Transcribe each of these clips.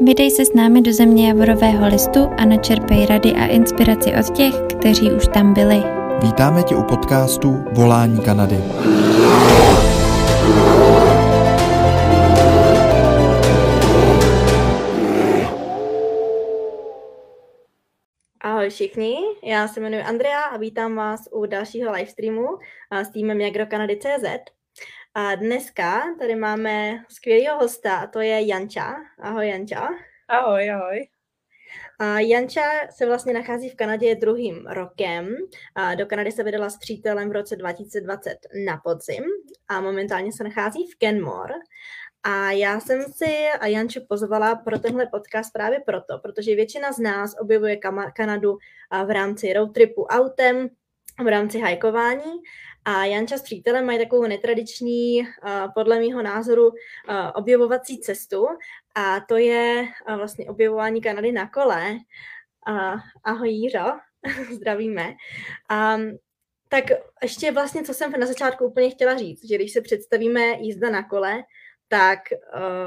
Vydej se s námi do země Javorového listu a načerpej rady a inspiraci od těch, kteří už tam byli. Vítáme tě u podcastu Volání Kanady. Ahoj všichni, já se jmenuji Andrea a vítám vás u dalšího livestreamu s týmem Jagrokanady.cz. A dneska tady máme skvělého hosta a to je Janča. Ahoj Janča. Ahoj, ahoj. A Janča se vlastně nachází v Kanadě druhým rokem. A do Kanady se vydala s přítelem v roce 2020 na podzim a momentálně se nachází v Kenmore. A já jsem si a Janču pozvala pro tenhle podcast právě proto, protože většina z nás objevuje Kanadu v rámci road tripu autem, v rámci hajkování a Janča s přítelem mají takovou netradiční, podle mého názoru, objevovací cestu a to je vlastně objevování Kanady na kole. Ahoj Jíro, zdravíme. A, tak ještě vlastně, co jsem na začátku úplně chtěla říct, že když se představíme jízda na kole, tak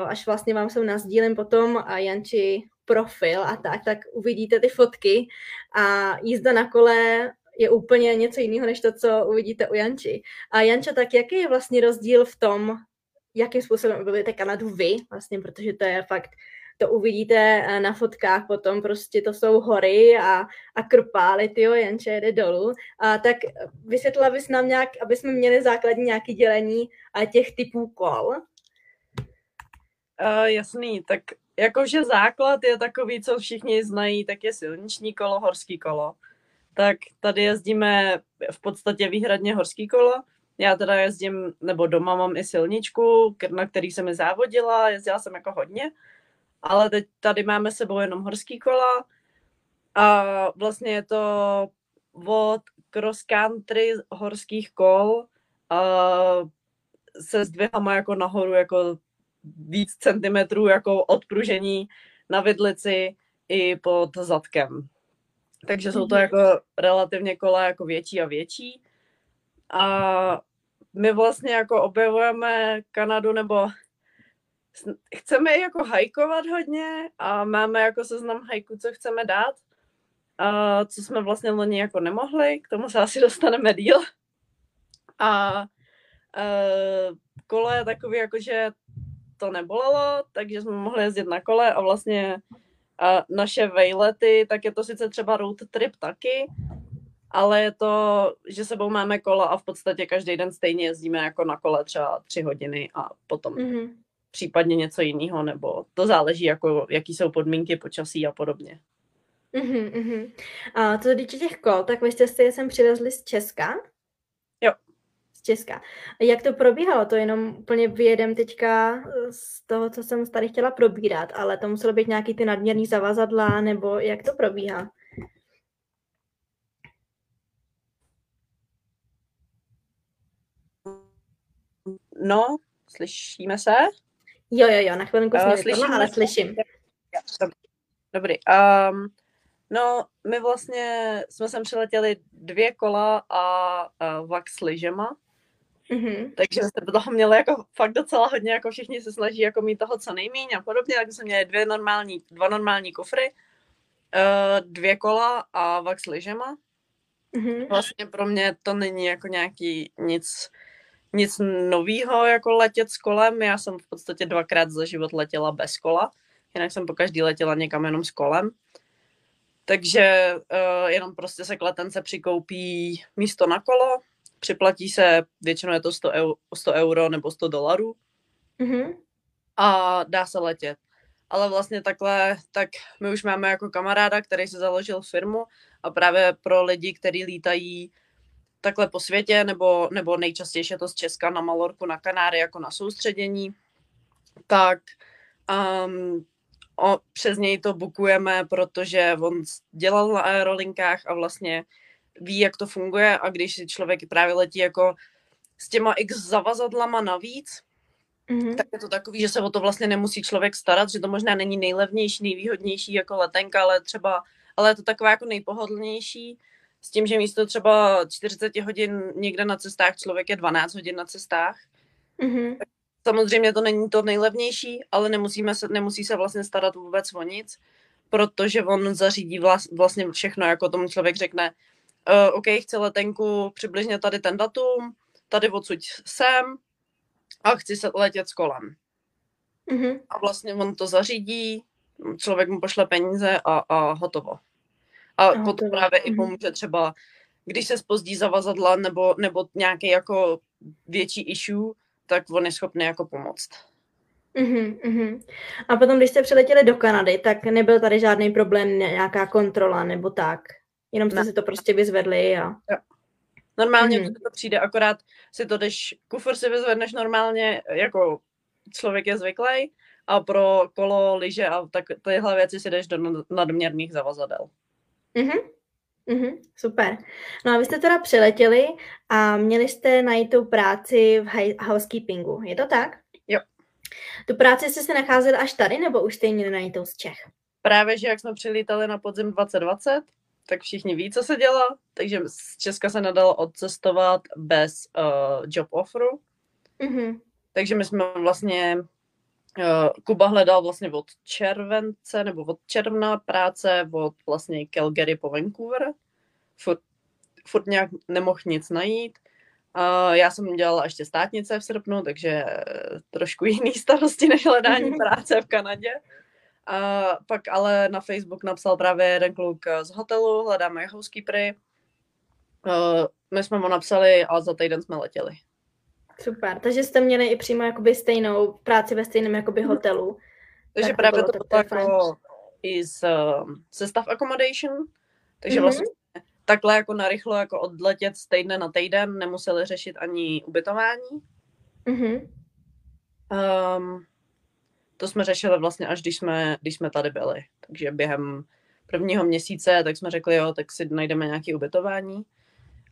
až vlastně vám jsou nazdílem potom a Janči profil a tak, tak uvidíte ty fotky a jízda na kole je úplně něco jiného, než to, co uvidíte u Janči. A Janča, tak jaký je vlastně rozdíl v tom, jakým způsobem objevujete Kanadu vy, vlastně, protože to je fakt, to uvidíte eh, na fotkách potom, prostě to jsou hory a, a krpály, tyjo, Janče jede dolů. A tak vysvětlila bys nám nějak, aby jsme měli základní nějaké dělení a těch typů kol? Uh, jasný, tak jakože základ je takový, co všichni znají, tak je silniční kolo, horský kolo tak tady jezdíme v podstatě výhradně horský kolo. Já teda jezdím, nebo doma mám i silničku, na který jsem mi závodila, jezdila jsem jako hodně, ale teď tady máme sebou jenom horský kola a vlastně je to od cross country horských kol a se zdvihama jako nahoru jako víc centimetrů jako odpružení na vidlici i pod zadkem. Takže jsou to mhm. jako relativně kola jako větší a větší. A my vlastně jako objevujeme Kanadu nebo chceme jako hajkovat hodně a máme jako seznam hajku, co chceme dát. A co jsme vlastně loni jako nemohli, k tomu se asi dostaneme díl. A e, kole je takový jako, že to nebolelo, takže jsme mohli jezdit na kole a vlastně a naše vejlety, tak je to sice třeba road trip taky, ale je to, že sebou máme kola a v podstatě každý den stejně jezdíme jako na kole třeba tři hodiny a potom mm-hmm. případně něco jiného, nebo to záleží, jako, jaký jsou podmínky počasí a podobně. Mm-hmm. A co týče těch kol, tak vy jste si je sem přivezli z Česka? Česka. Jak to probíhalo? To jenom úplně vyjedem teďka z toho, co jsem tady chtěla probírat, ale to muselo být nějaký ty nadměrný zavazadla, nebo jak to probíhá? No, slyšíme se? Jo, jo, jo, na chvilinku uh, slyším, ale slyším. Dobrý. Um, no, my vlastně jsme sem přiletěli dvě kola a uh, vak s lyžema. Mm-hmm. Takže jsme toho měli jako fakt docela hodně, jako všichni se snaží jako mít toho co nejméně a podobně, takže jsme měli dvě normální, dva normální kufry, uh, dvě kola a vax lyžema. Mm-hmm. Vlastně pro mě to není jako nějaký nic, nic novýho jako letět s kolem. Já jsem v podstatě dvakrát za život letěla bez kola, jinak jsem po každý letěla někam jenom s kolem. Takže uh, jenom prostě se kletence přikoupí místo na kolo, připlatí se, většinou je to 100, euro, 100 euro nebo 100 dolarů mm-hmm. a dá se letět. Ale vlastně takhle, tak my už máme jako kamaráda, který si založil firmu a právě pro lidi, kteří lítají takhle po světě, nebo, nebo nejčastěji je to z Česka na Malorku, na Kanáry jako na soustředění, tak um, o, přes něj to bukujeme, protože on dělal na aerolinkách a vlastně ví, jak to funguje a když si člověk právě letí jako s těma x zavazadlama navíc, mm-hmm. tak je to takový, že se o to vlastně nemusí člověk starat, že to možná není nejlevnější, nejvýhodnější jako letenka, ale třeba, ale je to taková jako nejpohodlnější, s tím, že místo třeba 40 hodin někde na cestách člověk je 12 hodin na cestách. Mm-hmm. Samozřejmě to není to nejlevnější, ale nemusíme se, nemusí se vlastně starat vůbec o nic, protože on zařídí vlast, vlastně všechno, jako tomu člověk řekne, uh, OK, chci letenku přibližně tady ten datum, tady odsud sem a chci se letět s kolem. Mm-hmm. A vlastně on to zařídí, člověk mu pošle peníze a, a hotovo. A, a potom právě mm-hmm. i mhm. pomůže třeba, když se spozdí zavazadla nebo, nebo nějaký jako větší issue, tak on je schopný jako pomoct. Uhum, uhum. A potom, když jste přiletěli do Kanady, tak nebyl tady žádný problém, nějaká kontrola nebo tak? Jenom jste ne. si to prostě vyzvedli a... Jo. Normálně mm. to přijde, akorát si to jdeš, kufr si vyzvedneš normálně, jako člověk je zvyklý, a pro kolo, lyže a tak tyhle věci si jdeš do nadměrných zavazadel. Mm-hmm. Mm-hmm, super. No a vy jste teda přiletěli a měli jste najít tu práci v housekeepingu, je to tak? Jo. Tu práci jste se nacházeli až tady, nebo už jste ji měli najít z Čech? Právě, že jak jsme přilítali na podzim 2020, tak všichni ví, co se dělá, takže z Česka se nedalo odcestovat bez uh, job offeru. Mm-hmm. Takže my jsme vlastně, uh, Kuba hledal vlastně od července nebo od června práce od vlastně Calgary po Vancouver. Furt, furt nějak nemohl nic najít. Uh, já jsem dělala ještě státnice v srpnu, takže trošku jiný starosti než hledání práce v Kanadě. A pak ale na Facebook napsal právě jeden kluk z hotelu, hledáme housekeepery. Uh, my jsme mu napsali a za týden jsme letěli. Super, takže jste měli i přímo jakoby stejnou práci ve stejném jakoby mhm. hotelu. Takže tak právě to bylo, to bylo jako i z, se staff accommodation, takže mm-hmm. vlastně takhle jako narychlo jako odletět z týdne na týden nemuseli řešit ani ubytování. Mm-hmm. Um, to jsme řešili vlastně až když jsme, když jsme tady byli. Takže během prvního měsíce tak jsme řekli, jo, tak si najdeme nějaké ubytování.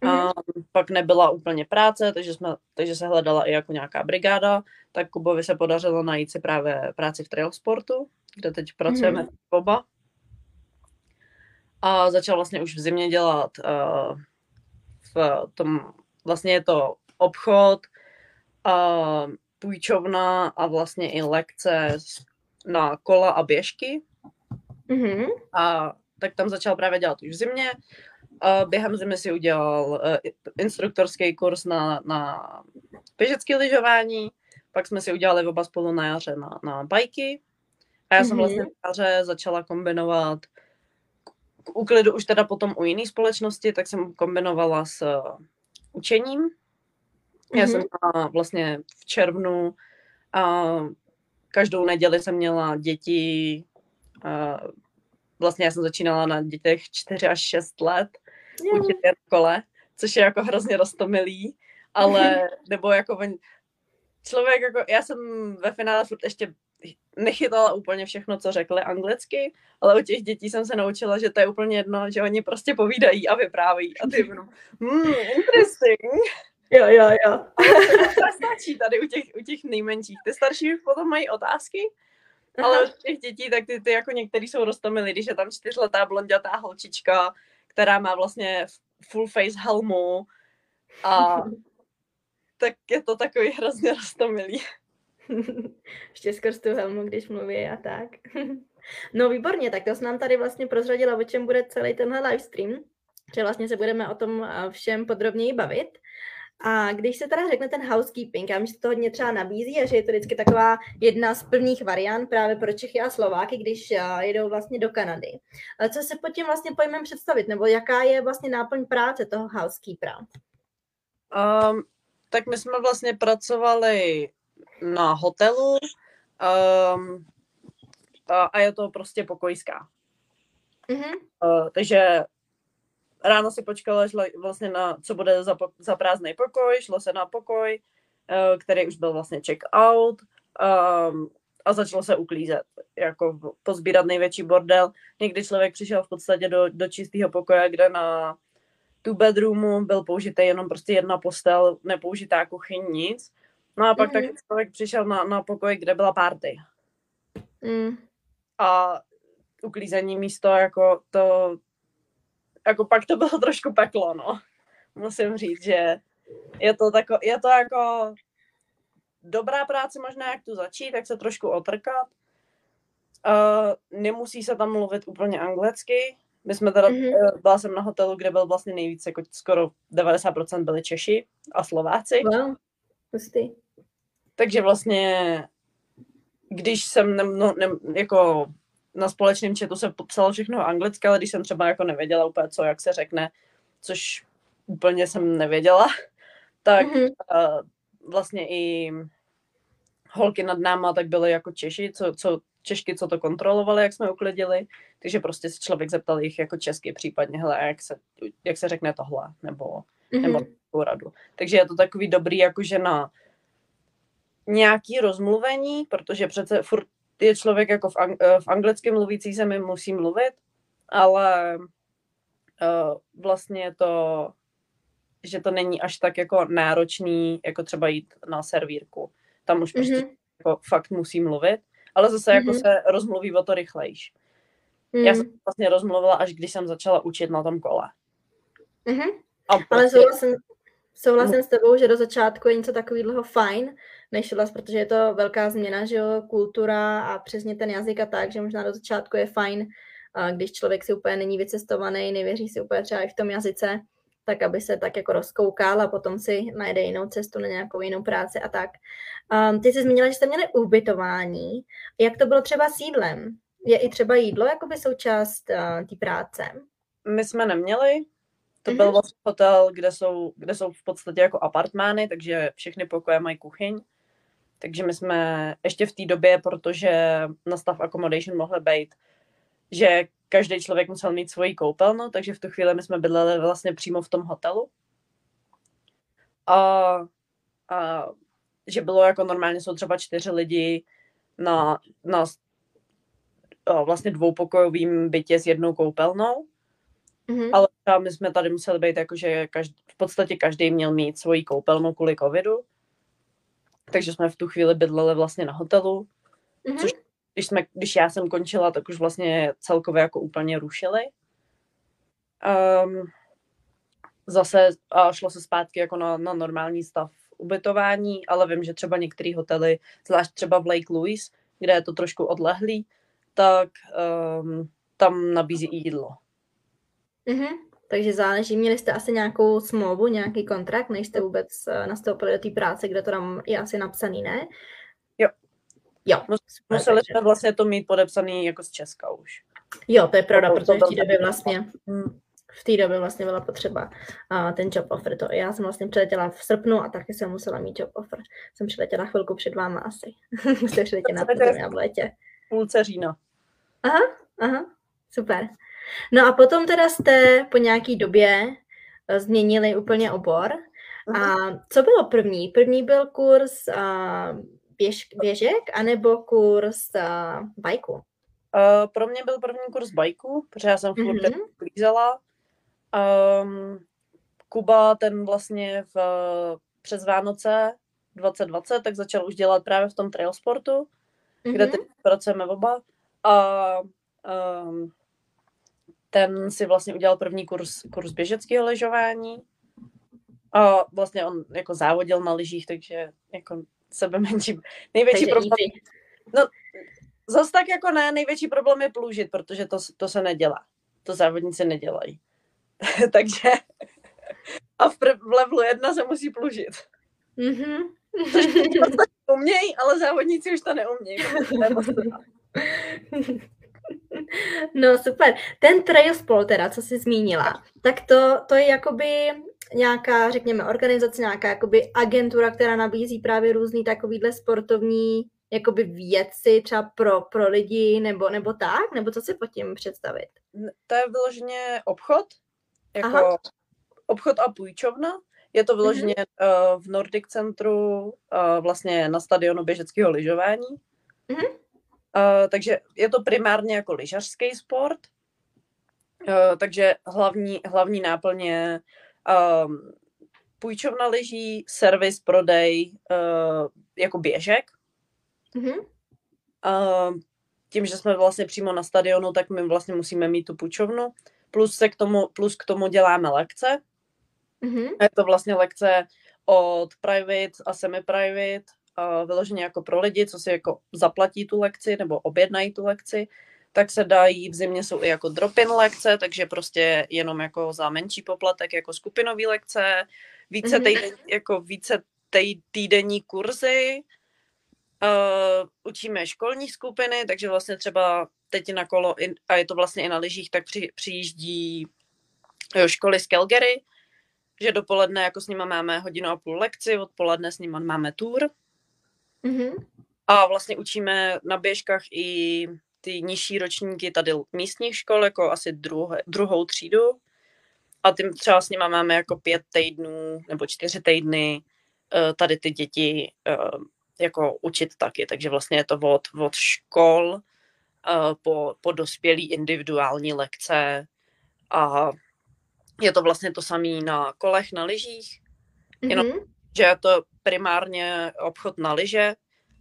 Mm-hmm. A pak nebyla úplně práce, takže, jsme, takže se hledala i jako nějaká brigáda, tak Kubovi se podařilo najít si právě práci v trail sportu, kde teď pracujeme mm-hmm. oba. A začal vlastně už v zimě dělat uh, v tom, vlastně je to obchod, uh, půjčovna a vlastně i lekce na kola a běžky. Mm-hmm. A tak tam začal právě dělat už v zimě. A během zimy si udělal uh, instruktorský kurz na, na běžecké lyžování, pak jsme si udělali oba spolu na jaře na, na bajky. A já mm-hmm. jsem vlastně na jaře začala kombinovat k úklidu už teda potom u jiné společnosti, tak jsem kombinovala s uh, učením, já mm-hmm. jsem měla vlastně v červnu a každou neděli jsem měla děti, a vlastně já jsem začínala na dětech 4 až 6 let, yeah. učit jen kole, což je jako hrozně rostomilý, ale nebo jako člověk jako, já jsem ve finále furt ještě nechytala úplně všechno, co řekli anglicky, ale u těch dětí jsem se naučila, že to je úplně jedno, že oni prostě povídají a vyprávějí a ty hmm, interesting. Jo, jo, jo. to stačí tady u těch, u těch nejmenších. Ty starší už potom mají otázky, ale u těch dětí, tak ty, ty jako některý jsou roztomilí, když je tam čtyřletá blondětá holčička, která má vlastně full face helmu a tak je to takový hrozně roztomilý. Ještě skrz tu helmu, když mluví a tak. no výborně, tak to jsi nám tady vlastně prozradila, o čem bude celý tenhle livestream, že vlastně se budeme o tom všem podrobněji bavit. A když se teda řekne ten housekeeping, já myslím, že to hodně třeba nabízí a že je to vždycky taková jedna z prvních variant právě pro Čechy a Slováky, když eh, jedou vlastně do Kanady. Co se pod tím vlastně pojmem představit, nebo jaká je vlastně náplň práce toho housekeepera? Um, tak my jsme vlastně pracovali na hotelu um, a, a je to prostě pokojská. Mm-hmm. Uh, takže ráno si počkala šla vlastně na, co bude za, za prázdný pokoj, šlo se na pokoj, uh, který už byl vlastně check out um, a začalo se uklízet, jako pozbírat největší bordel. Někdy člověk přišel v podstatě do, do čistého pokoje, kde na tu bedroomu byl použitý jenom prostě jedna postel, nepoužitá kuchyň, nic. No a pak mm-hmm. taky člověk přišel na, na pokoj, kde byla party. Mm. A uklízení místo, jako to, jako pak to bylo trošku peklo, no. Musím říct, že je to, tako, je to jako dobrá práce možná, jak tu začít, tak se trošku otrkat. Uh, nemusí se tam mluvit úplně anglicky. My jsme teda, mm-hmm. byla jsem na hotelu, kde byl vlastně nejvíce, jako skoro 90% byli Češi a Slováci. Wow, hustý. Takže vlastně, když jsem ne, no, ne, jako na společném chatu se psalo všechno anglicky, ale když jsem třeba jako nevěděla úplně co, jak se řekne, což úplně jsem nevěděla, tak mm-hmm. uh, vlastně i holky nad náma tak byly jako Češi, co, co Češky, co to kontrolovali, jak jsme uklidili, takže prostě se člověk zeptal jich jako česky případně, hele, jak se, jak se řekne tohle, nebo, mm-hmm. nebo takovou radu. Takže je to takový dobrý jakože na nějaký rozmluvení, protože přece furt je člověk jako v, ang- eh, v anglicky mluvící zemi musí mluvit, ale uh, vlastně to, že to není až tak jako náročný, jako třeba jít na servírku. Tam už prostě mm-hmm. jako fakt musí mluvit, ale zase mm-hmm. jako mhm. se rozmluví o to rychlejš. Mm. Já jsem vlastně rozmluvila, až když jsem začala učit na tom kole. Mm-hmm. A prostě... Ale souhlasím, souhlasím s tebou, že do začátku je něco takového fajn, než vlastně, protože je to velká změna, že jo, kultura a přesně ten jazyk a tak, že možná do začátku je fajn, když člověk si úplně není vycestovaný, nevěří si úplně třeba i v tom jazyce, tak aby se tak jako rozkoukal a potom si najde jinou cestu na nějakou jinou práci a tak. Um, ty jsi zmínila, že jste měli ubytování. Jak to bylo třeba s jídlem? Je i třeba jídlo jakoby součást uh, té práce? My jsme neměli. To mm-hmm. byl vlastně hotel, kde jsou, kde jsou v podstatě jako apartmány, takže všechny pokoje mají kuchyň. Takže my jsme ještě v té době, protože na stav accommodation mohly být, že každý člověk musel mít svoji koupelnu, takže v tu chvíli my jsme bydleli vlastně přímo v tom hotelu. A, a že bylo jako normálně jsou třeba čtyři lidi na, na vlastně dvoupokojovým bytě s jednou koupelnou. Mm-hmm. Ale my jsme tady museli být jako, že každý, v podstatě každý měl mít svoji koupelnu kvůli covidu. Takže jsme v tu chvíli bydleli vlastně na hotelu, mm-hmm. což když, jsme, když já jsem končila, tak už vlastně celkově jako úplně rušili. Um, zase a šlo se zpátky jako na, na normální stav ubytování, ale vím, že třeba některé hotely, zvlášť třeba v Lake Louise, kde je to trošku odlehlý, tak um, tam nabízí i jídlo. Mm-hmm. Takže záleží, měli jste asi nějakou smlouvu, nějaký kontrakt, než jste vůbec eh, nastoupili do té práce, kde to tam je asi napsaný, ne? Jo. Jo. Museli jsme vlastně to mít podepsaný jako z Česka už. Jo, to je pravda, protože v té době vlastně hmm. v té době vlastně byla potřeba uh, ten job offer. To já jsem vlastně přiletěla v srpnu a taky jsem musela mít job offer. Jsem přiletěla chvilku před váma asi. Jste přiletěla na v létě. Půlce října. Aha, aha, super. No a potom teda jste po nějaký době eh, změnili úplně obor. A co bylo první? První byl kurz uh, běž, běžek anebo kurz uh, bajku? Uh, pro mě byl první kurz bajku, protože já jsem furt mm-hmm. klízela. Um, Kuba, ten vlastně v, přes Vánoce 2020, tak začal už dělat právě v tom trail sportu, mm-hmm. kde teď pracujeme oba. A um, ten si vlastně udělal první kurz, kurz běžeckého lyžování. A vlastně on jako závodil na lyžích, takže jako sebe menší. Největší takže problém... Easy. No, zase tak jako ne, největší problém je plužit, protože to, to se nedělá. To závodníci nedělají. takže a v, prv, v levelu jedna se musí plužit. Mm-hmm. umějí, ale závodníci už to neumějí. No super. Ten trail sport teda, co jsi zmínila, tak to, to je jakoby nějaká, řekněme, organizace, nějaká jakoby agentura, která nabízí právě různý takovýhle sportovní jakoby věci třeba pro, pro lidi nebo, nebo tak? Nebo co si pod tím představit? To je vyloženě obchod, jako Aha. obchod a půjčovna. Je to vyloženě mm-hmm. uh, v Nordic Centru, uh, vlastně na stadionu běžeckého lyžování. Mm-hmm. Uh, takže je to primárně jako lyžařský sport, uh, takže hlavní, hlavní náplně um, půjčovna lyží, servis, prodej, uh, jako běžek. Mm-hmm. Uh, tím, že jsme vlastně přímo na stadionu, tak my vlastně musíme mít tu půjčovnu. Plus, se k tomu, plus k tomu děláme lekce. Mm-hmm. Je to vlastně lekce od private a semi-private uh, vyloženě jako pro lidi, co si jako zaplatí tu lekci nebo objednají tu lekci, tak se dají, v zimě jsou i jako drop-in lekce, takže prostě jenom jako za menší poplatek jako skupinový lekce, více, mm-hmm. týden, jako více tej, týdenní kurzy, uh, učíme školní skupiny, takže vlastně třeba teď na kolo, a je to vlastně i na lyžích, tak při, přijíždí jo, školy z Calgary, že dopoledne jako s nima máme hodinu a půl lekci, odpoledne s nima máme tour. Mm-hmm. A vlastně učíme na běžkách i ty nižší ročníky tady místních škol, jako asi druhé, druhou třídu. A tím třeba s nima máme jako pět týdnů nebo čtyři týdny eh, tady ty děti eh, jako učit taky. Takže vlastně je to od, od škol eh, po, po dospělý individuální lekce a je to vlastně to samé na kolech, na lyžích, mm-hmm. Že je to primárně obchod na lyže,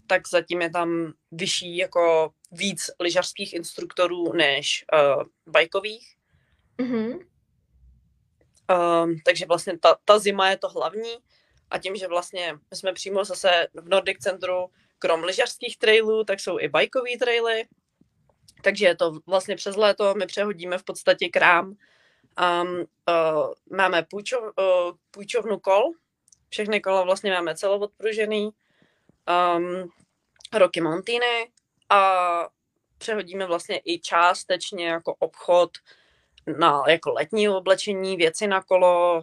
tak zatím je tam vyšší jako víc lyžařských instruktorů než uh, bajkových. Mm-hmm. Um, takže vlastně ta, ta zima je to hlavní a tím, že vlastně my jsme přímo zase v Nordic Centru, krom lyžařských trailů, tak jsou i bajkový traily, takže je to vlastně přes léto, my přehodíme v podstatě krám. Um, uh, máme půjčov, uh, půjčovnu kol, všechny kola vlastně máme celovodpružený, um, roky Montiny a přehodíme vlastně i částečně jako obchod na jako letní oblečení, věci na kolo,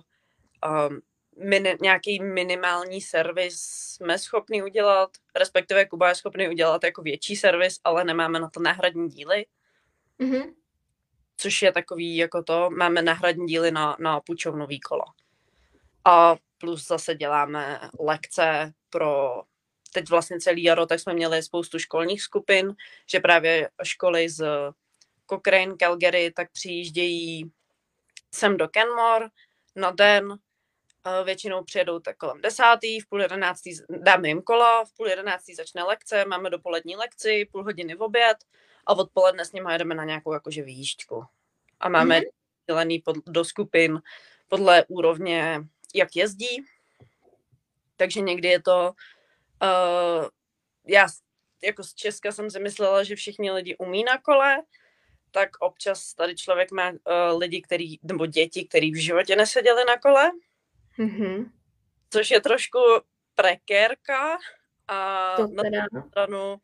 um, mini, nějaký minimální servis jsme schopni udělat, respektive Kuba je schopný udělat jako větší servis, ale nemáme na to náhradní díly. Mm-hmm. Což je takový jako to, máme náhradní díly na, na půjčovnový kola. A plus zase děláme lekce pro teď vlastně celý jaro, tak jsme měli spoustu školních skupin, že právě školy z Cochrane, Calgary, tak přijíždějí sem do Kenmore na den, většinou přijedou tak kolem desátý, v půl jedenáctý dáme jim kola, v půl jedenáctý začne lekce, máme dopolední lekci, půl hodiny v oběd a odpoledne s nimi jedeme na nějakou jakože výjížďku. A máme mm-hmm. dělený pod, do skupin podle úrovně, jak jezdí. Takže někdy je to, uh, já jako z Česka jsem si myslela, že všichni lidi umí na kole, tak občas tady člověk má uh, lidi, který, nebo děti, který v životě neseděli na kole, Mm-hmm. Což je trošku prekérka a to na druhou stranu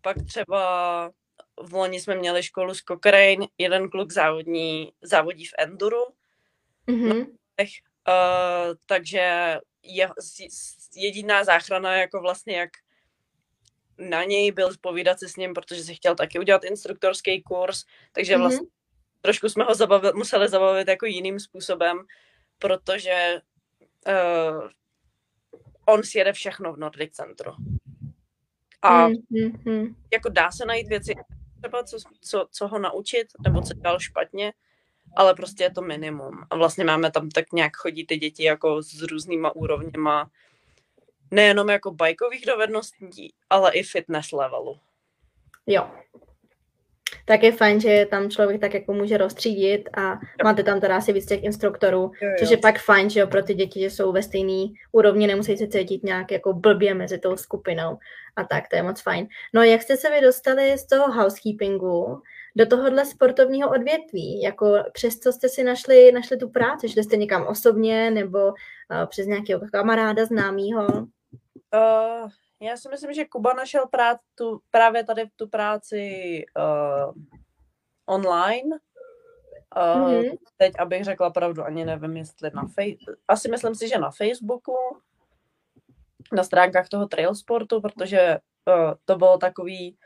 pak třeba v loni jsme měli školu z Cochrane, jeden kluk závodní, závodí v enduru. Mm-hmm. Uh, takže je, jediná záchrana jako vlastně jak na něj byl povídat se s ním, protože si chtěl taky udělat instruktorský kurz, takže vlastně mm-hmm. trošku jsme ho zabavili, museli zabavit jako jiným způsobem, protože uh, on si jede všechno v Nordic Centru. A mm-hmm. jako dá se najít věci, třeba co, co, co ho naučit, nebo co dělal špatně, ale prostě je to minimum. A vlastně máme tam tak nějak chodí ty děti jako s různýma úrovněma, nejenom jako bajkových dovedností, ale i fitness levelu. Jo, tak je fajn, že tam člověk tak jako může rozstřídit a jo. máte tam teda asi víc těch instruktorů, jo, jo. což je pak fajn, že jo, pro ty děti, že jsou ve stejné úrovni, nemusí se cítit nějak jako blbě mezi tou skupinou a tak, to je moc fajn. No jak jste se vy dostali z toho housekeepingu do tohohle sportovního odvětví? Jako přesto jste si našli, našli tu práci? Šli jste někam osobně nebo uh, přes nějakého kamaráda známého? Uh, já si myslím, že Kuba našel prá- tu, právě tady tu práci uh, online. Uh, mm-hmm. Teď, abych řekla pravdu, ani nevím, jestli na Facebooku. Asi myslím si, že na Facebooku, na stránkách toho trail sportu, protože uh, to bylo takový,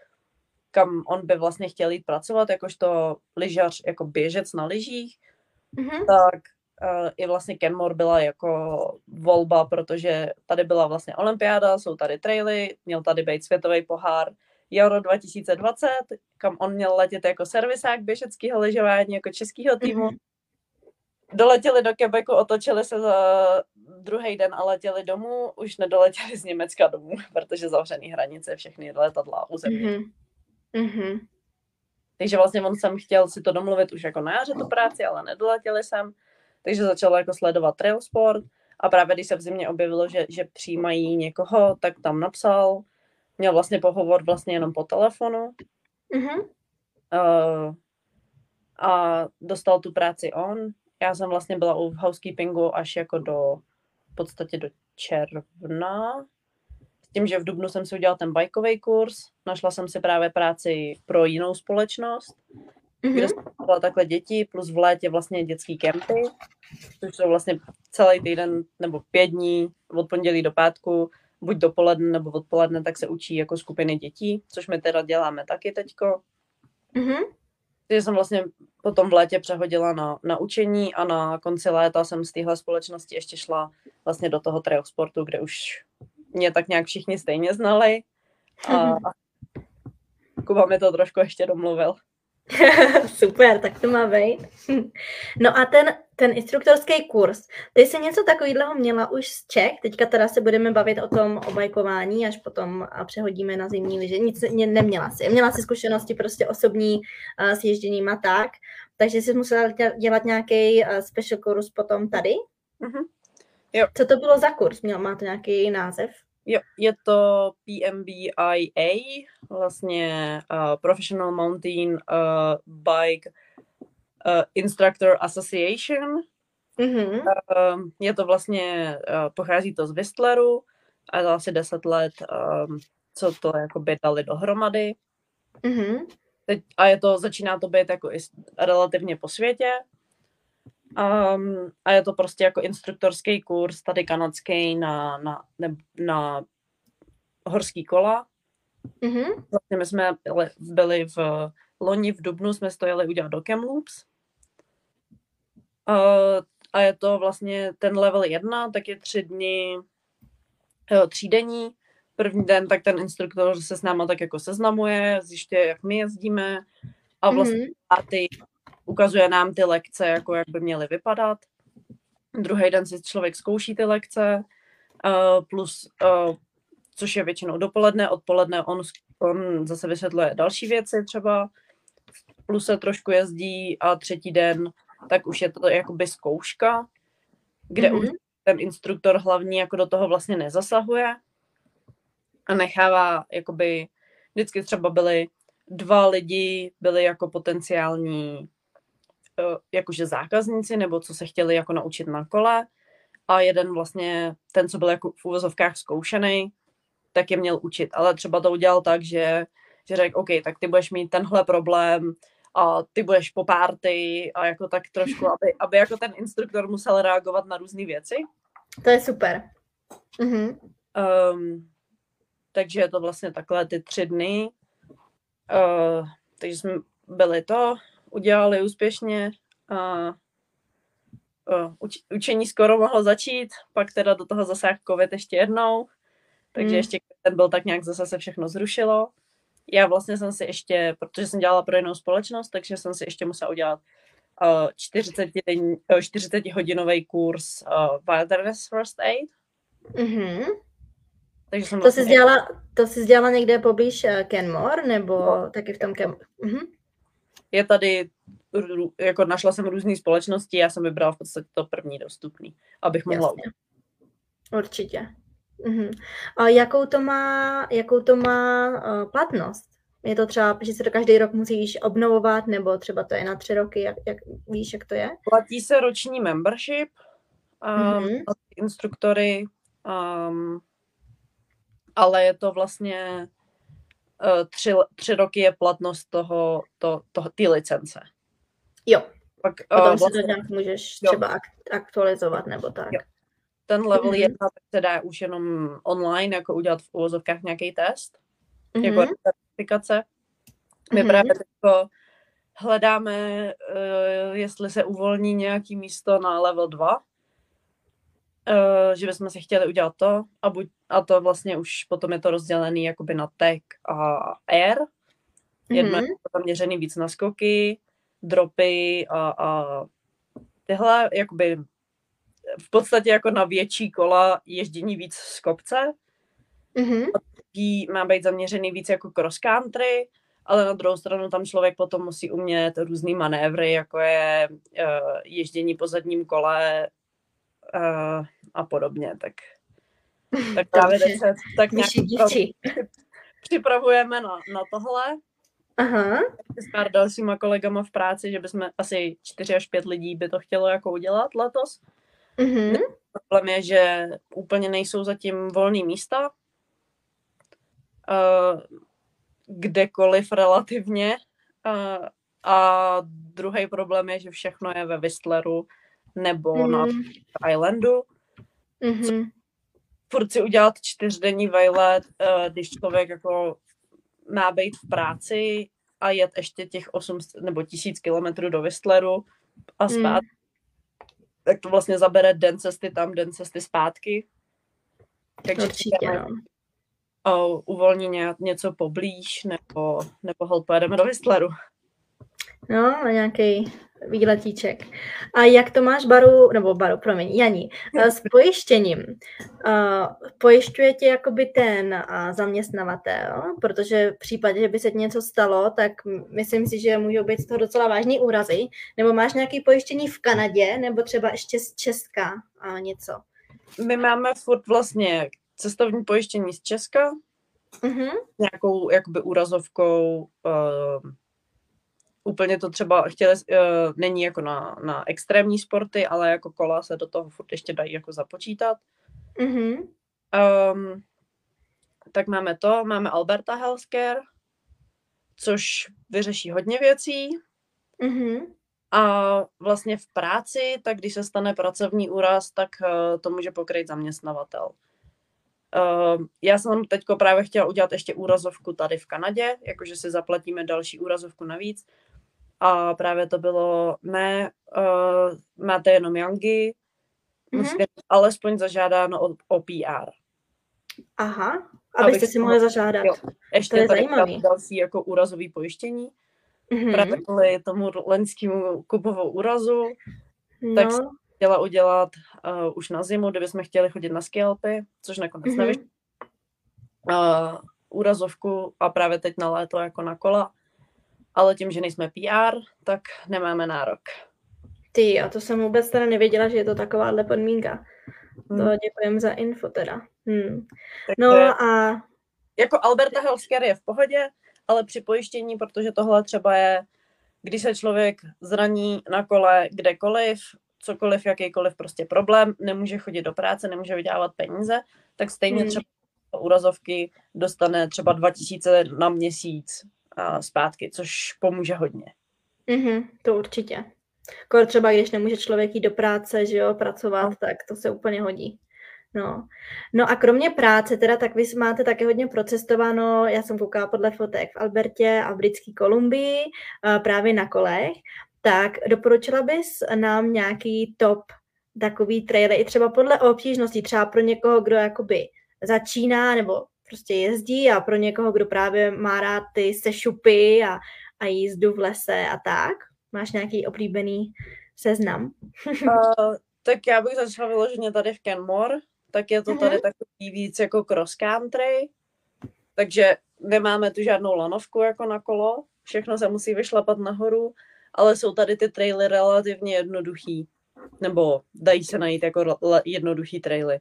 kam on by vlastně chtěl jít pracovat, jakožto lyžař, jako běžec na lyžích, mm-hmm. tak uh, i vlastně Kenmore byla jako volba, protože tady byla vlastně olympiáda, jsou tady traily, měl tady být světový pohár Euro 2020, kam on měl letět jako servisák běžeckého lyžování, jako českého týmu. Mm-hmm. Doletěli do Quebecu, otočili se za druhý den a letěli domů, už nedoletěli z Německa domů, protože zavřený hranice, všechny letadla území. Mm-hmm. Mm-hmm. Takže vlastně on jsem chtěl si to domluvit už jako na jaře tu práci, ale nedoletěli jsem takže začal jako sledovat trail sport A právě když se v zimě objevilo, že, že přijímají někoho, tak tam napsal, měl vlastně pohovor vlastně jenom po telefonu. Mm-hmm. Uh, a dostal tu práci on. Já jsem vlastně byla u housekeepingu až jako do, v podstatě do června. Tím, že v Dubnu jsem si udělala ten bajkový kurz, našla jsem si právě práci pro jinou společnost, mm-hmm. kde jsem byla takhle děti, plus v létě vlastně dětský kempy, což jsou vlastně celý týden nebo pět dní od pondělí do pátku, buď dopoledne nebo odpoledne, tak se učí jako skupiny dětí, což my teda děláme taky teďko. Mm-hmm. Takže jsem vlastně potom v létě přehodila na, na učení a na konci léta jsem z téhle společnosti ještě šla vlastně do toho trail sportu, kde už mě tak nějak všichni stejně znali a Kuba mi to trošku ještě domluvil. Super, tak to má být. No a ten, ten instruktorský kurz, ty jsi něco takového měla už z Čech, teďka teda se budeme bavit o tom obajkování, až potom a přehodíme na zimní liže. Nic ne, neměla si. Měla si zkušenosti prostě osobní uh, s ježděním a tak, takže jsi musela dělat nějaký uh, special kurz potom tady? Mm-hmm. Jo. Co to bylo za kurz? Měl, má to nějaký název? Jo, je to PMBIA, vlastně uh, Professional Mountain uh, Bike uh, Instructor Association. Mm-hmm. Uh, je to vlastně, uh, pochází to z Whistleru a to asi 10 let, um, co to jakoby dali dohromady. Mm-hmm. Teď, a je to, začíná to být jako i relativně po světě. Um, a je to prostě jako instruktorský kurz tady kanadský na, na, na, na horský kola. Mm-hmm. Vlastně my jsme byli, byli v loni v Dubnu, jsme stojili udělat do Kamloops. Uh, a je to vlastně ten level jedna, tak je tři dny, uh, třídení. První den, tak ten instruktor se s náma tak jako seznamuje, zjišťuje, jak my jezdíme a vlastně mm-hmm. a ty ukazuje nám ty lekce, jako jak by měly vypadat. Druhý den si člověk zkouší ty lekce, uh, plus, uh, což je většinou dopoledne, odpoledne on, on zase vysvětluje další věci třeba, plus se trošku jezdí a třetí den, tak už je to jakoby zkouška, kde mm-hmm. už ten instruktor hlavní jako do toho vlastně nezasahuje a nechává jakoby, vždycky třeba byli dva lidi, byli jako potenciální Eh, jakože zákazníci, nebo co se chtěli jako naučit na kole a jeden vlastně, ten, co byl jako v úvozovkách zkoušený, tak je měl učit, ale třeba to udělal tak, že, že řekl, OK, tak ty budeš mít tenhle problém a ty budeš po párty a jako tak trošku, aby, aby jako ten instruktor musel reagovat na různé věci. To je super. Mhm. Um, takže je to vlastně takhle ty tři dny. Uh, takže jsme byli to, udělali úspěšně a uč, učení skoro mohlo začít, pak teda do toho zasáhl covid ještě jednou, takže hmm. ještě ten byl tak nějak zase se všechno zrušilo. Já vlastně jsem si ještě, protože jsem dělala pro jinou společnost, takže jsem si ještě musela udělat uh, 40, den, uh, 40 hodinový kurz uh, Wilderness First Aid. Mm-hmm. Takže jsem to, vlastně... jsi dělala, to jsi dělala někde poblíž uh, Kenmore, nebo no. taky v tom Ken... Mm-hmm je tady, jako našla jsem různé společnosti, já jsem vybrala v podstatě to první dostupný, abych mohla Jasně. Určitě. Mhm. A jakou to má, jakou to má uh, platnost? Je to třeba, že se to každý rok musíš obnovovat, nebo třeba to je na tři roky, jak, jak víš, jak to je? Platí se roční membership, um, mm-hmm. instruktory, um, ale je to vlastně tři, tři roky je platnost toho, to, toho, té licence. Jo. Pak, Potom uh, vlastně, si to nějak můžeš jo. třeba aktualizovat nebo tak. Jo. Ten level mm-hmm. jedna se dá už jenom online, jako udělat v uvozovkách nějaký test, mm-hmm. jako certifikace. My mm-hmm. právě teďko hledáme, uh, jestli se uvolní nějaký místo na level 2, Uh, že bychom si chtěli udělat to a, buď, a to vlastně už potom je to rozdělený jakoby na tech a air. Jedno mm-hmm. je zaměřený víc na skoky, dropy a, a tyhle jakoby v podstatě jako na větší kola ježdění víc z kopce. Mm-hmm. A má být zaměřený víc jako cross country, ale na druhou stranu tam člověk potom musí umět různý manévry, jako je uh, ježdění po zadním kole, uh, a podobně, tak, tak právě teď se tak nějak připravujeme na, na tohle. Aha. S pár dalšíma kolegama v práci, že bychom asi čtyři až pět lidí by to chtělo jako udělat letos. Mm-hmm. Problém je, že úplně nejsou zatím volné místa. Uh, kdekoliv relativně. Uh, a druhý problém je, že všechno je ve Whistleru nebo mm-hmm. na Islandu. Mm-hmm. Furt si udělat čtyřdenní vejlet, uh, když člověk jako má být v práci a jet ještě těch 8 nebo 1000 kilometrů do Whistleru a mm. spát, mm. tak to vlastně zabere den cesty tam, den cesty zpátky. Takže Určitě, no. uh, uvolní ně, něco poblíž, nebo, nebo hold pojedeme do Whistleru. No, nějaký výletíček. A jak to máš baru, nebo baru, promiň, Janí, s pojištěním? Pojišťuje tě jakoby ten zaměstnavatel, protože v případě, že by se ti něco stalo, tak myslím si, že můžou být z toho docela vážný úrazy. Nebo máš nějaké pojištění v Kanadě, nebo třeba ještě z Česka a něco? My máme furt vlastně cestovní pojištění z Česka, uh-huh. nějakou jakoby úrazovkou uh, úplně to třeba chtěli, uh, není jako na, na extrémní sporty, ale jako kola se do toho furt ještě dají jako započítat. Mm-hmm. Um, tak máme to, máme Alberta Healthcare, což vyřeší hodně věcí. Mm-hmm. A vlastně v práci, tak když se stane pracovní úraz, tak uh, to může pokryt zaměstnavatel. Uh, já jsem teď právě chtěla udělat ještě úrazovku tady v Kanadě, jakože si zaplatíme další úrazovku navíc, a právě to bylo, ne, uh, máte jenom Youngy, mm-hmm. musíte alespoň zažádáno o, o PR. Aha, abyste si mohli zažádat. Jo, ještě to je zajímavý. další jako úrazový pojištění. Mm-hmm. Právě kvůli tomu loňskému kupovou úrazu, no. tak jsem chtěla udělat uh, už na zimu, kdyby jsme chtěli chodit na skialpy, což nakonec mm-hmm. nevyšlo. Uh, úrazovku a právě teď na léto jako na kola ale tím, že nejsme PR, tak nemáme nárok. Ty, a to jsem vůbec teda nevěděla, že je to takováhle podmínka. Hmm. To děkujem za info teda. Hmm. No a... Jako Alberta Healthcare je v pohodě, ale při pojištění, protože tohle třeba je, když se člověk zraní na kole kdekoliv, cokoliv, jakýkoliv prostě problém, nemůže chodit do práce, nemůže vydělávat peníze, tak stejně hmm. třeba úrazovky dostane třeba 2000 na měsíc zpátky, což pomůže hodně. Mm-hmm, to určitě. Kor třeba, když nemůže člověk jít do práce, že jo, pracovat, no. tak to se úplně hodí. No. no a kromě práce, teda tak vy máte také hodně procestováno, já jsem koukala podle fotek v Albertě a v Britské Kolumbii, právě na kolech, tak doporučila bys nám nějaký top takový trailer, i třeba podle obtížnosti, třeba pro někoho, kdo jakoby začíná nebo prostě jezdí a pro někoho, kdo právě má rád ty sešupy a, a jízdu v lese a tak? Máš nějaký oblíbený seznam? uh, tak já bych začala vyloženě tady v Kenmore, tak je to uh-huh. tady takový víc jako cross country, takže nemáme tu žádnou lanovku jako na kolo, všechno se musí vyšlapat nahoru, ale jsou tady ty traily relativně jednoduchý, nebo dají se najít jako jednoduchý traily.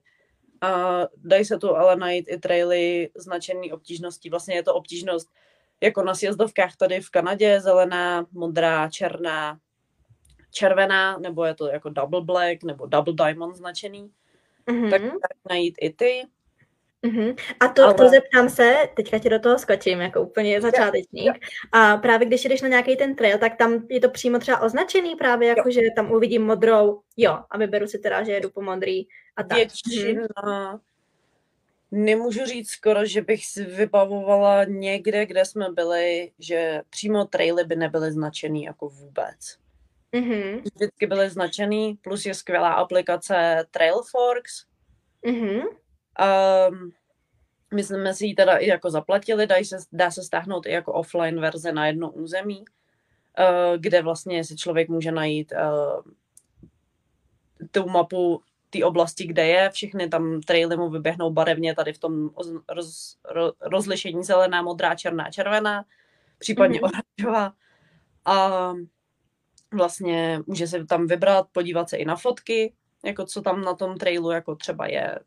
A dají se tu ale najít i traily značený obtížností. Vlastně je to obtížnost jako na sjezdovkách tady v Kanadě, zelená, modrá, černá, červená, nebo je to jako double black, nebo double diamond značený. Mm-hmm. Tak, tak najít i ty. Mm-hmm. A to, Ale... to zeptám se, teďka ti do toho skočím, jako úplně začátečník. A právě když jdeš na nějaký ten trail, tak tam je to přímo třeba označený právě, jako jo. že tam uvidím modrou, jo, a vyberu si teda, že jedu po modrý a tak. Většina, mm-hmm. nemůžu říct skoro, že bych si vybavovala někde, kde jsme byli, že přímo traily by nebyly značený jako vůbec. Mm-hmm. Vždycky byly značený, plus je skvělá aplikace Trailforks. Mm-hmm Um, my jsme si ji teda i jako zaplatili, dá se, dá se stáhnout i jako offline verze na jedno území, uh, kde vlastně si člověk může najít uh, tu mapu té oblasti, kde je, všechny tam traily mu vyběhnou barevně tady v tom roz, roz, rozlišení zelená, modrá, černá, červená, případně mm-hmm. oranžová. A vlastně může se tam vybrat, podívat se i na fotky, jako co tam na tom trailu jako třeba je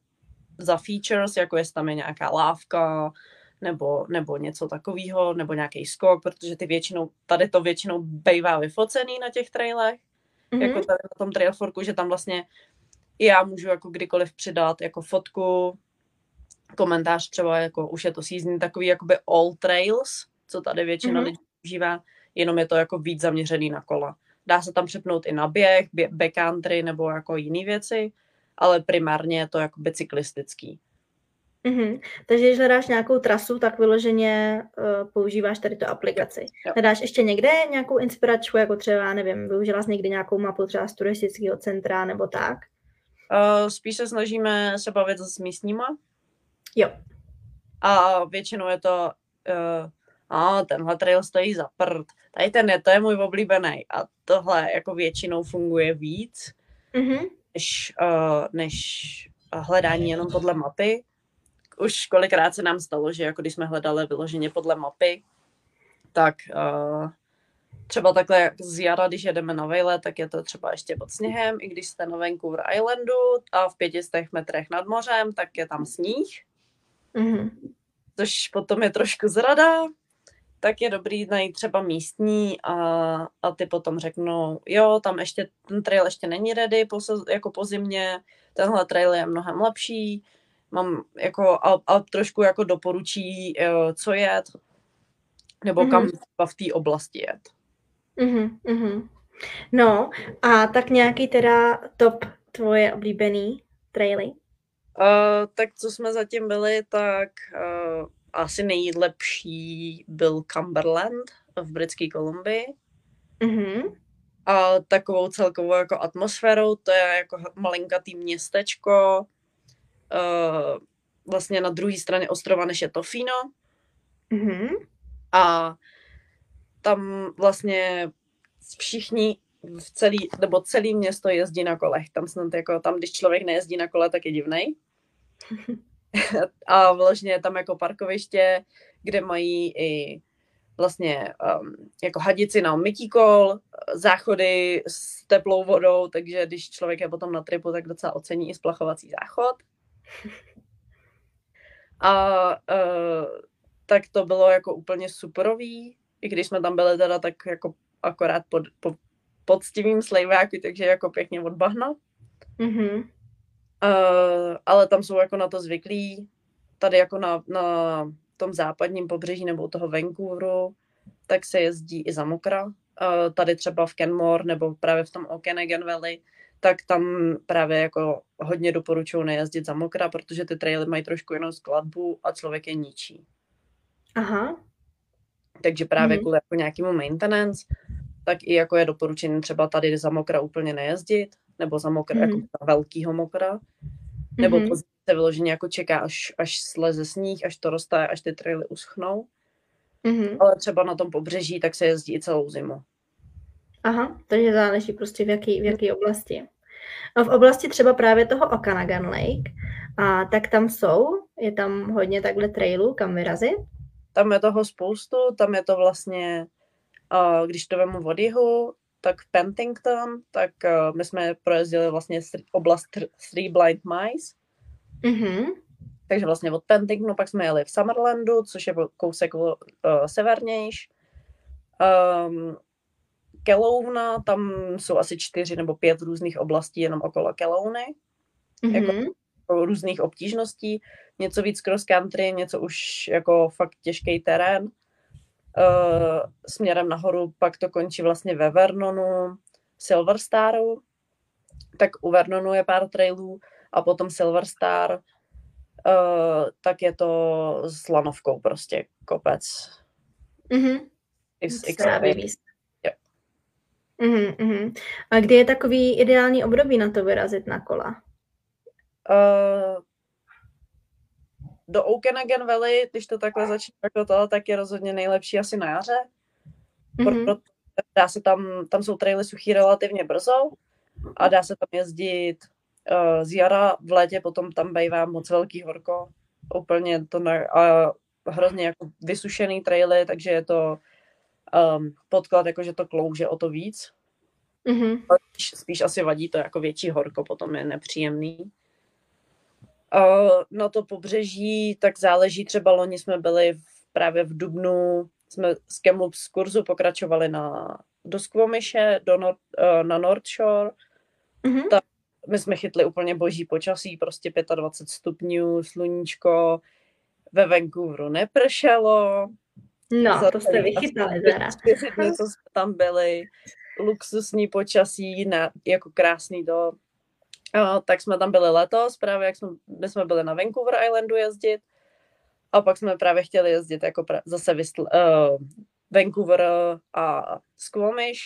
za features, jako jestli tam je nějaká lávka, nebo, nebo něco takového, nebo nějaký skok, protože ty většinou, tady to většinou bývá vyfocený na těch trailech, mm-hmm. jako tady na tom trailforku, že tam vlastně já můžu jako kdykoliv přidat jako fotku, komentář třeba jako už je to season takový jakoby all trails, co tady většina mm-hmm. lidí užívá, jenom je to jako víc zaměřený na kola. Dá se tam přepnout i na běh, backcountry nebo jako jiné věci, ale primárně je to jako cyklistický. Mm-hmm. Takže když hledáš nějakou trasu, tak vyloženě uh, používáš tady tu aplikaci. Jo. Hledáš ještě někde nějakou inspiračku, jako třeba, nevím, využila jsi někdy nějakou mapu třeba z turistického centra nebo tak? Uh, spíš se snažíme se bavit s místníma. Jo. A většinou je to, uh, a tenhle trail stojí za prd, tady ten je, to je můj oblíbený. A tohle jako většinou funguje víc, mm-hmm. Než, uh, než hledání jenom podle mapy už kolikrát se nám stalo, že jako když jsme hledali vyloženě podle mapy, tak uh, třeba takhle z jara, když jedeme na Vejle, tak je to třeba ještě pod sněhem, i když jste na Vancouver Islandu a v pětistech metrech nad mořem, tak je tam sníh. Mm-hmm. Což potom je trošku zrada, tak je dobrý najít třeba místní a, a ty potom řeknou, jo, tam ještě ten trail ještě není ready po, jako po zimě, tenhle trail je mnohem lepší, mám jako a, a trošku jako doporučí, uh, co jet, nebo mm-hmm. kam v té oblasti jet. Mm-hmm, mm-hmm. No, a tak nějaký teda top tvoje oblíbený traily? Uh, tak co jsme zatím byli, tak uh, asi nejlepší byl Cumberland v Britské Kolumbii. Mm-hmm. A takovou celkovou jako atmosférou, to je jako malinkatý městečko, uh, vlastně na druhé straně ostrova, než je Tofino. Mm-hmm. A tam vlastně všichni v celý, nebo celý město jezdí na kolech. Tam snad jako, tam když člověk nejezdí na kole, tak je divnej. a vlastně je tam jako parkoviště, kde mají i vlastně um, jako hadici na mytí kol, záchody s teplou vodou, takže když člověk je potom na tripu, tak docela ocení i splachovací záchod. A uh, tak to bylo jako úplně superový, i když jsme tam byli teda tak jako akorát pod, pod poctivým slejváky, takže jako pěkně od bahna. Mm-hmm. Uh, ale tam jsou jako na to zvyklí. Tady jako na, na tom západním pobřeží nebo u toho Vancouveru, tak se jezdí i za mokra. Uh, tady třeba v Kenmore nebo právě v tom Okanagan Valley, tak tam právě jako hodně doporučuji nejezdit za mokra, protože ty traily mají trošku jinou skladbu a člověk je ničí. Aha. Takže právě mm. kvůli jako nějakému maintenance, tak i jako je doporučení třeba tady za mokra úplně nejezdit, nebo za mokra, mm. jako za velkýho mokra, nebo mm-hmm. se vyloženě jako čeká, až, až sleze sníh, až to roste, až ty traily uschnou. Mm-hmm. Ale třeba na tom pobřeží, tak se jezdí i celou zimu. Aha, takže záleží prostě v jaký, v jaký oblasti. A v oblasti třeba právě toho Okanagan Lake, a tak tam jsou, je tam hodně takhle trailů, kam vyrazit? Tam je toho spoustu, tam je to vlastně, když to vemu od jihu, tak Pentington, tak uh, my jsme projezdili vlastně oblast Three Blind Mice. Mm-hmm. Takže vlastně od Pentingtonu pak jsme jeli v Summerlandu, což je kousek uh, severnější. Um, Kelouna, tam jsou asi čtyři nebo pět různých oblastí jenom okolo Kelouny, mm-hmm. jako různých obtížností, něco víc cross country, něco už jako fakt těžký terén. Uh, směrem nahoru pak to končí vlastně ve Vernonu, Silver Staru, tak u Vernonu je pár trailů a potom Silver Star, uh, tak je to s lanovkou prostě kopec. Mm-hmm. X, X, Mm-hmm. A kdy je takový ideální období na to vyrazit na kola? Uh, do Okanagan Valley, když to takhle začne jako to, tak je rozhodně nejlepší asi na jaře. Mm-hmm. Proto dá se tam, tam jsou traily suchý relativně brzo a dá se tam jezdit uh, z jara, v létě potom tam bývá moc velký horko, úplně to na, a hrozně jako vysušený traily, takže je to um, podklad, jakože to klouže o to víc. Mm-hmm. Spíš, spíš asi vadí to jako větší horko, potom je nepříjemný. Uh, na to pobřeží, tak záleží, třeba loni jsme byli v, právě v Dubnu, jsme z Kamloops kurzu pokračovali na, do Squamishe, do Nord, uh, na North Shore, mm-hmm. tak my jsme chytli úplně boží počasí, prostě 25 stupňů, sluníčko, ve Vancouveru nepršelo. No, to jste vychytali teda. Čtyři dny, co jsme tam byli, luxusní počasí, na, jako krásný do. Uh, tak jsme tam byli letos, právě jak jsme, my jsme byli na Vancouver Islandu jezdit a pak jsme právě chtěli jezdit jako pra, zase vysl, uh, Vancouver a Squamish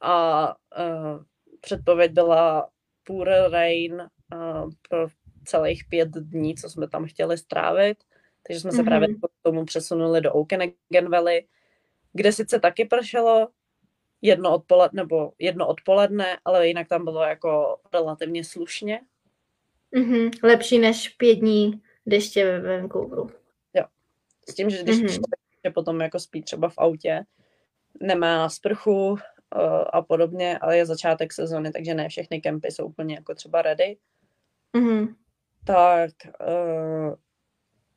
a uh, předpověď byla poor rain uh, pro celých pět dní, co jsme tam chtěli strávit. Takže jsme se mm-hmm. právě k tomu přesunuli do Okanagan Valley, kde sice taky pršelo jedno odpoledne, nebo jedno odpoledne, ale jinak tam bylo jako relativně slušně. Mm-hmm. Lepší než pět dní deště ve Vancouveru. Jo. S tím, že když mm-hmm. člověk potom jako spí třeba v autě, nemá sprchu, uh, a podobně, ale je začátek sezóny, takže ne všechny kempy jsou úplně jako třeba ready. Mm-hmm. Tak uh,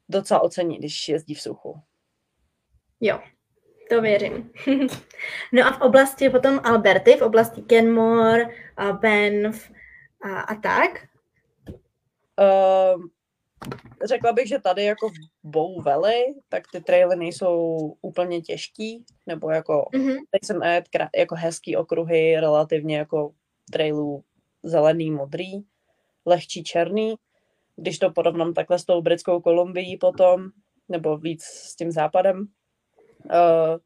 docela ocení, když jezdí v suchu. Jo, to věřím. no a v oblasti potom Alberty, v oblasti Kenmore, a Banff a, a tak? Uh, řekla bych, že tady jako v Bow Valley, tak ty traily nejsou úplně těžký, nebo jako, mm-hmm. teď jsem jet jako hezký okruhy, relativně jako trailů zelený, modrý, lehčí černý. Když to porovnám takhle s tou britskou Kolumbií potom, nebo víc s tím západem. Uh,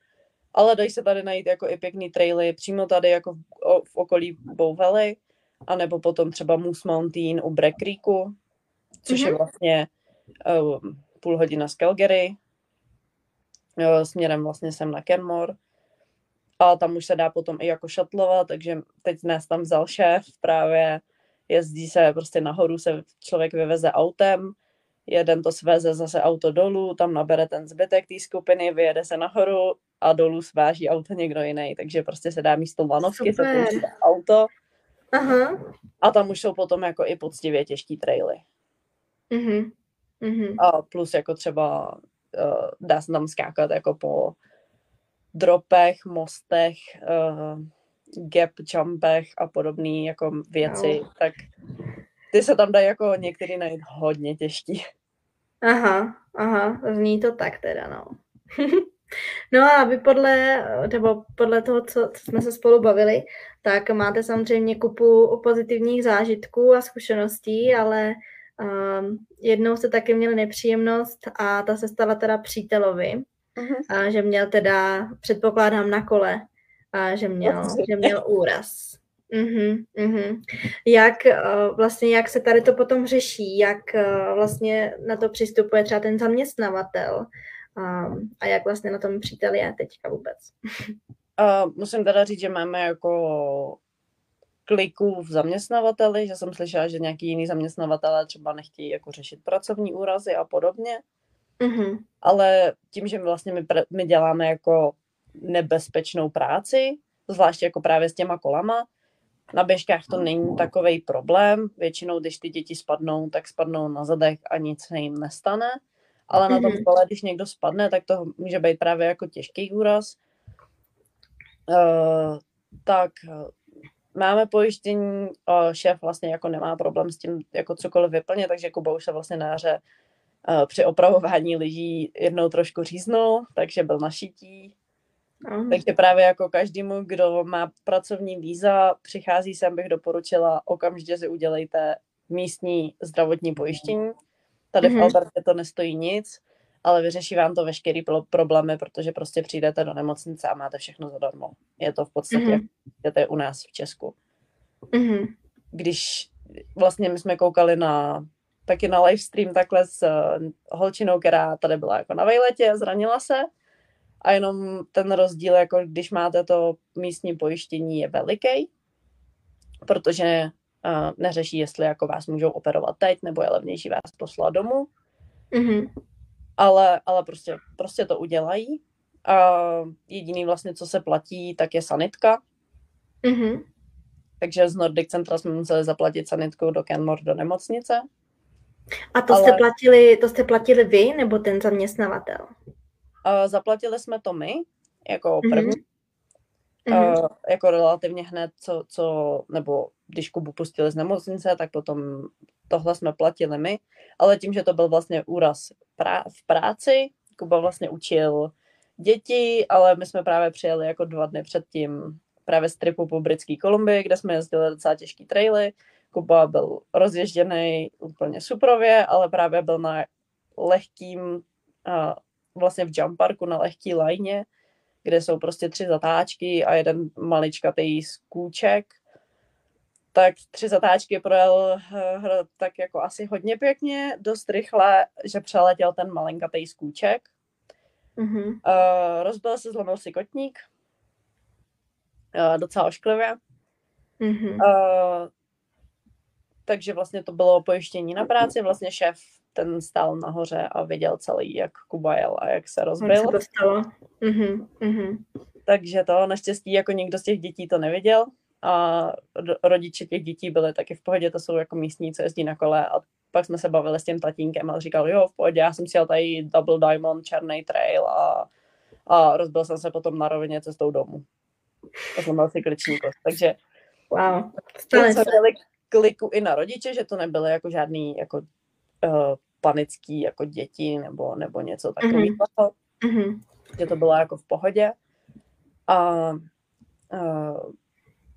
ale dají se tady najít jako i pěkný traily přímo tady jako v, v okolí Bow Valley, anebo potom třeba Moose Mountain u Breck Creeku, což mm-hmm. je vlastně uh, půl hodina z Calgary, uh, směrem vlastně sem na Kenmore. A tam už se dá potom i jako šatlovat, takže teď nás tam vzal šéf právě, jezdí se prostě nahoru, se člověk vyveze autem, jeden to sveze zase auto dolů, tam nabere ten zbytek té skupiny, vyjede se nahoru a dolů sváží auto někdo jiný, takže prostě se dá místo lanovky se auto Aha. a tam už jsou potom jako i poctivě těžký traily. Mm-hmm. Mm-hmm. A plus jako třeba uh, dá se tam skákat jako po dropech, mostech, uh, gap jumpech a podobné jako věci, no. tak ty se tam dají jako některý najít hodně těžký. Aha, aha, zní to tak teda, no. no a vy podle, nebo podle toho, co, co jsme se spolu bavili, tak máte samozřejmě kupu pozitivních zážitků a zkušeností, ale Um, jednou se taky měli nepříjemnost a ta se stala teda přítelovi, uh-huh. a že měl teda, předpokládám, na kole, a že měl, že měl úraz. Uh-huh, uh-huh. Jak uh, vlastně, jak se tady to potom řeší, jak uh, vlastně na to přistupuje třeba ten zaměstnavatel um, a jak vlastně na tom přítel je teďka vůbec? Uh, musím teda říct, že máme jako kliků v zaměstnavateli, že jsem slyšela, že nějaký jiný zaměstnavatele třeba nechtějí jako řešit pracovní úrazy a podobně. Mm-hmm. Ale tím, že my vlastně my, my děláme jako nebezpečnou práci, zvláště jako právě s těma kolama, na běžkách to není takový problém. Většinou, když ty děti spadnou, tak spadnou na zadek a nic se jim nestane. Ale na tom mhm. kole, když někdo spadne, tak to může být právě jako těžký úraz. Uh, tak máme pojištění, šéf vlastně jako nemá problém s tím jako cokoliv vyplnit, takže Kuba už se vlastně na jaře při opravování lyží jednou trošku říznul, takže byl na šití. Mm. Takže právě jako každému, kdo má pracovní víza, přichází sem, bych doporučila, okamžitě si udělejte místní zdravotní pojištění. Tady mm-hmm. v mhm. Albertě to nestojí nic, ale vyřeší vám to veškerý problémy, protože prostě přijdete do nemocnice a máte všechno zadarmo. Je to v podstatě, mm-hmm. je to je u nás v Česku. Mm-hmm. Když vlastně my jsme koukali na taky na livestream takhle s uh, holčinou, která tady byla jako na vejletě, zranila se a jenom ten rozdíl, jako když máte to místní pojištění, je veliký, protože uh, neřeší, jestli jako vás můžou operovat teď, nebo je levnější vás poslat domů. Mm-hmm ale, ale prostě, prostě to udělají. A jediný vlastně, co se platí, tak je sanitka. Mm-hmm. takže z Nordic Centra jsme museli zaplatit sanitku do Kenmore do nemocnice. A to, Ale... jste platili, to jste platili vy nebo ten zaměstnavatel? Uh, zaplatili jsme to my, jako mhm. první. Mm-hmm. Uh, jako relativně hned, co, co, nebo když Kubu pustili z nemocnice, tak potom tohle jsme platili my, ale tím, že to byl vlastně úraz prá- v práci, Kuba vlastně učil děti, ale my jsme právě přijeli jako dva dny předtím právě z tripu po Britské Kolumbii, kde jsme jezdili docela těžký traily. Kuba byl rozježděný úplně suprově, ale právě byl na lehkým, uh, vlastně v jump parku na lehký lajně, kde jsou prostě tři zatáčky a jeden maličkatý skůček. Tak tři zatáčky projel uh, tak jako asi hodně pěkně, dost rychle, že přeletěl ten malinkatý skůček. Mm-hmm. Uh, rozbil se, zlomil si kotník, uh, docela ošklivě. Mm-hmm. Uh, takže vlastně to bylo pojištění na práci, vlastně šéf ten stál nahoře a viděl celý, jak Kuba jel a jak se rozbil. Se to stalo. Mm-hmm. Mm-hmm. Takže to naštěstí jako někdo z těch dětí to neviděl a rodiče těch dětí byli taky v pohodě, to jsou jako místní, co jezdí na kole a pak jsme se bavili s tím tatínkem a říkal, jo, v pohodě, já jsem si jel tady Double Diamond, černý trail a, a rozbil jsem se potom na rovině cestou domů. To jsem byl cykliční kost, takže wow. Stane se. Kliku i na rodiče, že to nebyly jako žádný jako uh, panický jako děti nebo, nebo něco takového. Mm-hmm. Že to bylo jako v pohodě. A uh,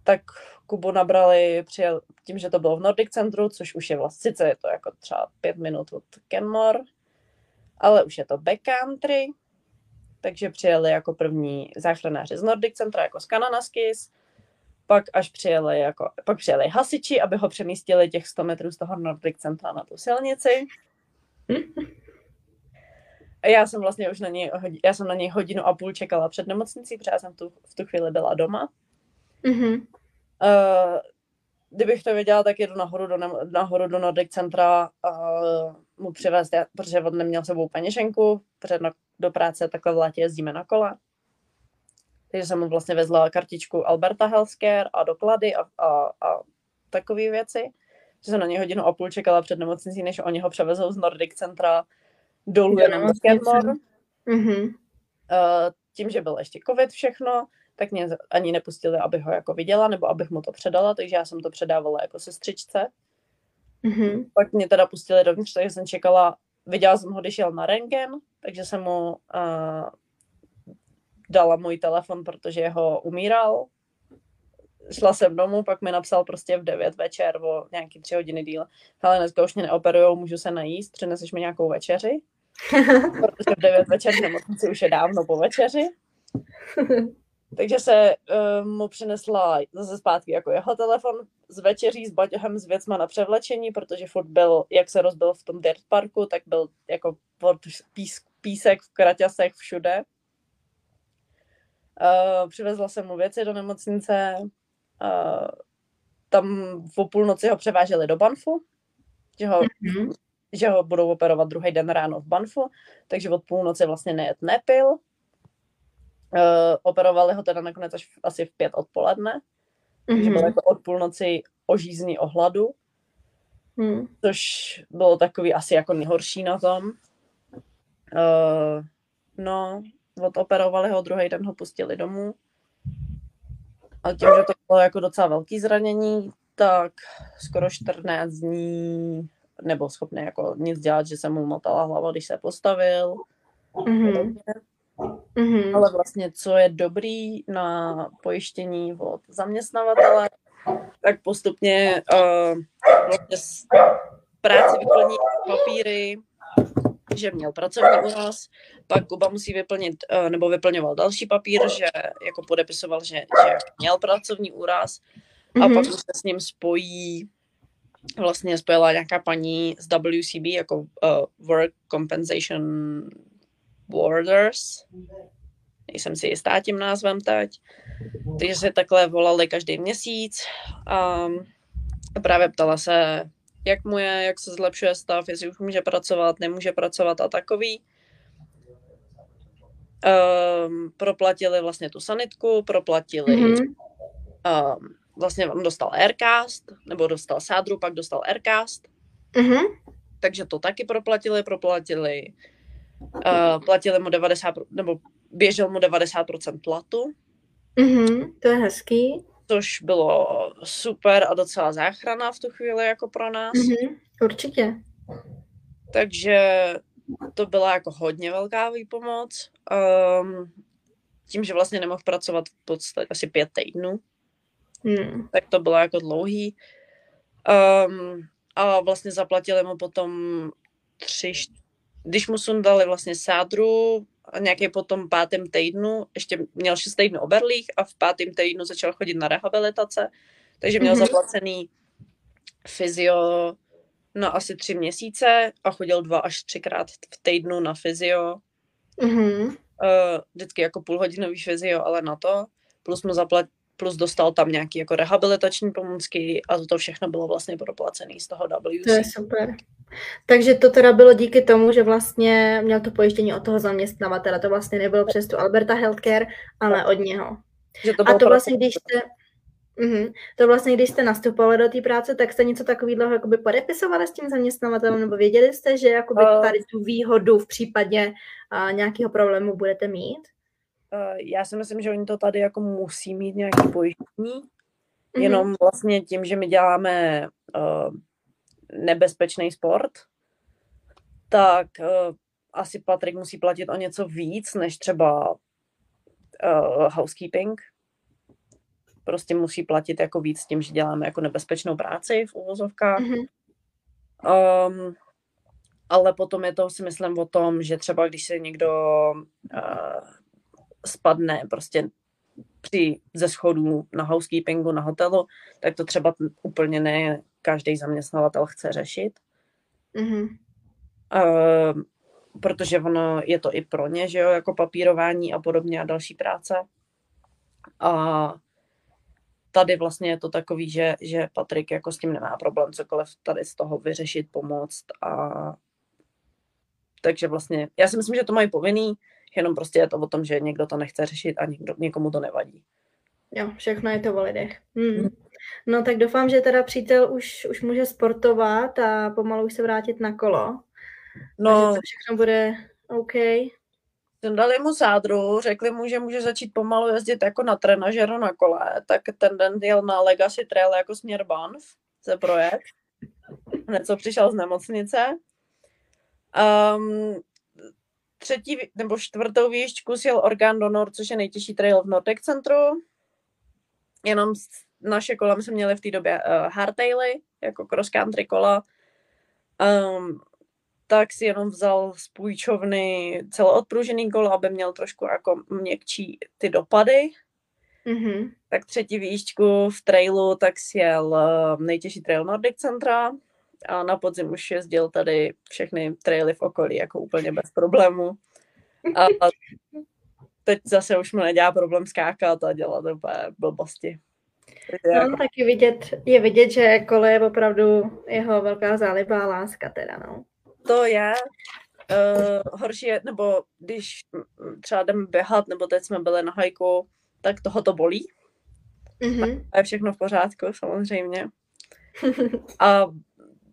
tak Kubu nabrali, přijel, tím, že to bylo v Nordic Centru, což už je vlastně, sice je to jako třeba pět minut od Kenmore, ale už je to backcountry, takže přijeli jako první záchranáři z Nordic Centra, jako z Kananaskis, pak až přijeli, jako, pak přijeli hasiči, aby ho přemístili těch 100 metrů z toho Nordic Centra na tu silnici. Já jsem vlastně už na něj, já jsem na něj hodinu a půl čekala před nemocnicí, protože já jsem tu, v tu chvíli byla doma. Mm-hmm. Uh, kdybych to věděla, tak jedu nahoru do, nahoru do Nordic Centra uh, mu přivést, protože on neměl sebou peněženku, protože na, do práce takhle v létě jezdíme na kole. Takže jsem mu vlastně vezla kartičku Alberta Healthcare a doklady a, a, a takové věci. Že jsem na něj hodinu a půl čekala před nemocnicí, než oni ho převezou z Nordic Centra dolů jenom z mm-hmm. uh, tím, že byl ještě covid všechno, tak mě ani nepustili, aby ho jako viděla, nebo abych mu to předala, takže já jsem to předávala jako sestřičce. Mm-hmm. Pak mě teda pustili dovnitř, takže jsem čekala, viděla jsem ho, když jel na rengen, takže jsem mu uh, dala můj telefon, protože ho umíral. Šla jsem domů, pak mi napsal prostě v 9 večer o nějaký tři hodiny díl. Ale dneska už mě neoperujou, můžu se najíst, přineseš mi nějakou večeři. protože v 9 večer v nemocnici už je dávno po večeři. Takže se uh, mu přinesla zase zpátky jako jeho telefon s večeří, s baťohem, s věcma na převlečení, protože furt byl, jak se rozbil v tom dirt parku, tak byl jako pís, písek v kraťasech všude. Uh, přivezla jsem mu věci do nemocnice. Uh, tam v půlnoci ho převáželi do Banfu, že ho, mm-hmm. že ho budou operovat druhý den ráno v Banfu, takže od půlnoci vlastně nejet nepil. Uh, operovali ho teda nakonec až v, asi v pět odpoledne, mm-hmm. takže byl jako od půlnoci ožízný o hladu, mm. což bylo takový asi jako nejhorší na tom. Uh, no, odoperovali ho, druhý den ho pustili domů. A tím, že to bylo jako docela velký zranění, tak skoro 14 dní nebyl schopný jako nic dělat, že se mu motala hlava, když se postavil. Mm-hmm. Mm-hmm. Ale vlastně, co je dobrý na pojištění od zaměstnavatele, tak postupně uh, vlastně práci vyplní papíry, že měl pracovní úraz, pak Kuba musí vyplnit, eh, nebo vyplňoval další papír, že jako podepisoval, že, že měl pracovní úraz a mm-hmm. pak se s ním spojí vlastně spojila nějaká paní z WCB jako uh, Work Compensation Borders. Nejsem si jistá tím názvem teď. Takže se takhle volali každý měsíc a právě ptala se, jak mu je, jak se zlepšuje stav, jestli už může pracovat, nemůže pracovat a takový. Um, proplatili vlastně tu sanitku, proplatili mm-hmm. um, vlastně on dostal Aircast, nebo dostal sádru, pak dostal Aircast. Mm-hmm. Takže to taky proplatili, proplatili. Uh, platili mu 90, nebo běžel mu 90% platu. Mm-hmm, to je hezký. Což bylo super a docela záchrana v tu chvíli jako pro nás. Mm-hmm, určitě. Takže to byla jako hodně velká výpomoc. Um, tím, že vlastně nemohl pracovat v podstatě asi pět týdnů, hmm. tak to bylo jako dlouhý. Um, a vlastně zaplatili mu potom tři, když mu sundali vlastně sádru a nějaký potom pátém týdnu, ještě měl šest týdnů oberlých a v pátém týdnu začal chodit na rehabilitace, takže měl mm-hmm. zaplacený fyzio na asi tři měsíce a chodil dva až třikrát v týdnu na fyzio. Mm-hmm. Uh, vždycky jako půlhodinový fyzio, ale na to. Plus mu zaplat, plus dostal tam nějaký jako rehabilitační pomůcky a to všechno bylo vlastně proplacený z toho WC. To je super. Takže to teda bylo díky tomu, že vlastně měl to pojištění od toho zaměstnavatele. To vlastně nebylo přes tu Alberta Healthcare, ale od něho. Že to a to vlastně, když jste, mm-hmm, to vlastně, když jste nastupovali do té práce, tak jste něco takového jakoby podepisovali s tím zaměstnavatelem, nebo věděli jste, že jakoby tady tu výhodu v případě uh, nějakého problému budete mít? Uh, já si myslím, že oni to tady jako musí mít nějaký pojištění, mm-hmm. jenom vlastně tím, že my děláme uh, nebezpečný sport, tak uh, asi Patrik musí platit o něco víc, než třeba uh, housekeeping. Prostě musí platit jako víc tím, že děláme jako nebezpečnou práci v uvozovkách. Mm-hmm. Um, ale potom je to si myslím o tom, že třeba když se někdo uh, spadne prostě při ze schodů na housekeepingu, na hotelu, tak to třeba úplně ne každý zaměstnavatel chce řešit. Mm-hmm. Uh, protože ono je to i pro ně, že jo, jako papírování a podobně a další práce. A tady vlastně je to takový, že, že Patrik jako s tím nemá problém cokoliv tady z toho vyřešit, pomoct a takže vlastně, já si myslím, že to mají povinný, jenom prostě je to o tom, že někdo to nechce řešit a někdo, někomu to nevadí. Jo, všechno je to o lidech. Hmm. No tak doufám, že teda přítel už, už může sportovat a pomalu už se vrátit na kolo. No. A že to všechno bude OK. Dali mu sádru, řekli mu, že může začít pomalu jezdit jako na trenažeru na kole, tak ten den jel na Legacy Trail jako směr Banff se projet. Hned co přišel z nemocnice. Um, třetí nebo čtvrtou výšťku sjel Orgán Donor, což je nejtěžší trail v Nordic centru. Jenom naše kola, my jsme měli v té době uh, hardtaily, jako cross country kola. Um, tak si jenom vzal z půjčovny celoodpružený kolo, aby měl trošku jako měkčí ty dopady. Mm-hmm. Tak třetí výšťku v trailu, tak si jel uh, nejtěžší trail Nordic Centra a na podzim už jezdil tady všechny traily v okolí jako úplně bez problému. A teď zase už mu nedělá problém skákat a dělat úplně blbosti. No, jako... tak je vidět, je vidět, že kole je opravdu jeho velká záliba a láska teda, no. To je. Uh, horší je, nebo když třeba jdeme běhat, nebo teď jsme byli na hajku, tak toho to bolí. Mm-hmm. A je všechno v pořádku, samozřejmě. A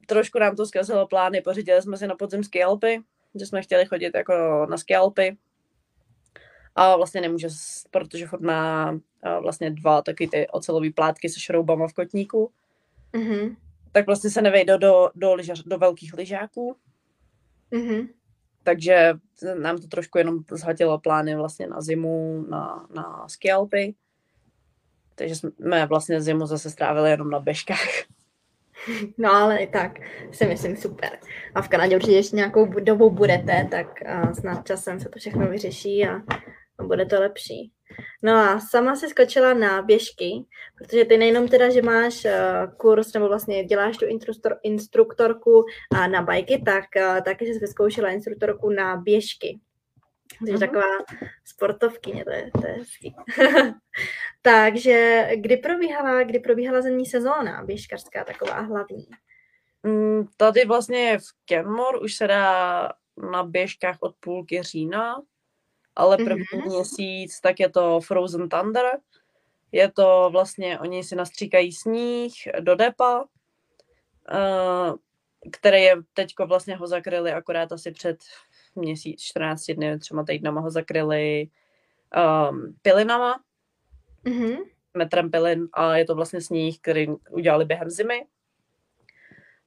trošku nám to zkazilo plány, pořídili jsme si na podzim skialpy, že jsme chtěli chodit jako na skialpy. A vlastně nemůže, protože furt má vlastně dva taky ty ocelové plátky se šroubama v kotníku. Mm-hmm. Tak vlastně se nevejde do, do, lyžař, do velkých lyžáků. Mm-hmm. Takže nám to trošku jenom zhatilo plány vlastně na zimu, na, na skialpy. Takže jsme vlastně zimu zase strávili jenom na běžkách. No ale i tak si myslím super. A v Kanadě určitě ještě nějakou dobu budete, tak snad časem se to všechno vyřeší a bude to lepší. No a sama si skočila na běžky, protože ty nejenom teda, že máš uh, kurz nebo vlastně děláš tu instruktor, instruktorku na bajky, tak uh, taky jsi vyzkoušela instruktorku na běžky. Jsi uh-huh. taková sportovkyně, to je, to je hezký. Takže kdy probíhala, kdy probíhala zemní sezóna běžkařská, taková hlavní? Mm, tady vlastně v Kenmore už se dá na běžkách od půlky října, ale první mm-hmm. měsíc tak je to Frozen Thunder Je to vlastně, oni si nastříkají sníh do depa, uh, který je teďko vlastně ho zakryli akorát asi před měsíc, 14 dny, třeba týdnama ho zakryli um, pilinama, mm-hmm. metrem pilin a je to vlastně sníh, který udělali během zimy.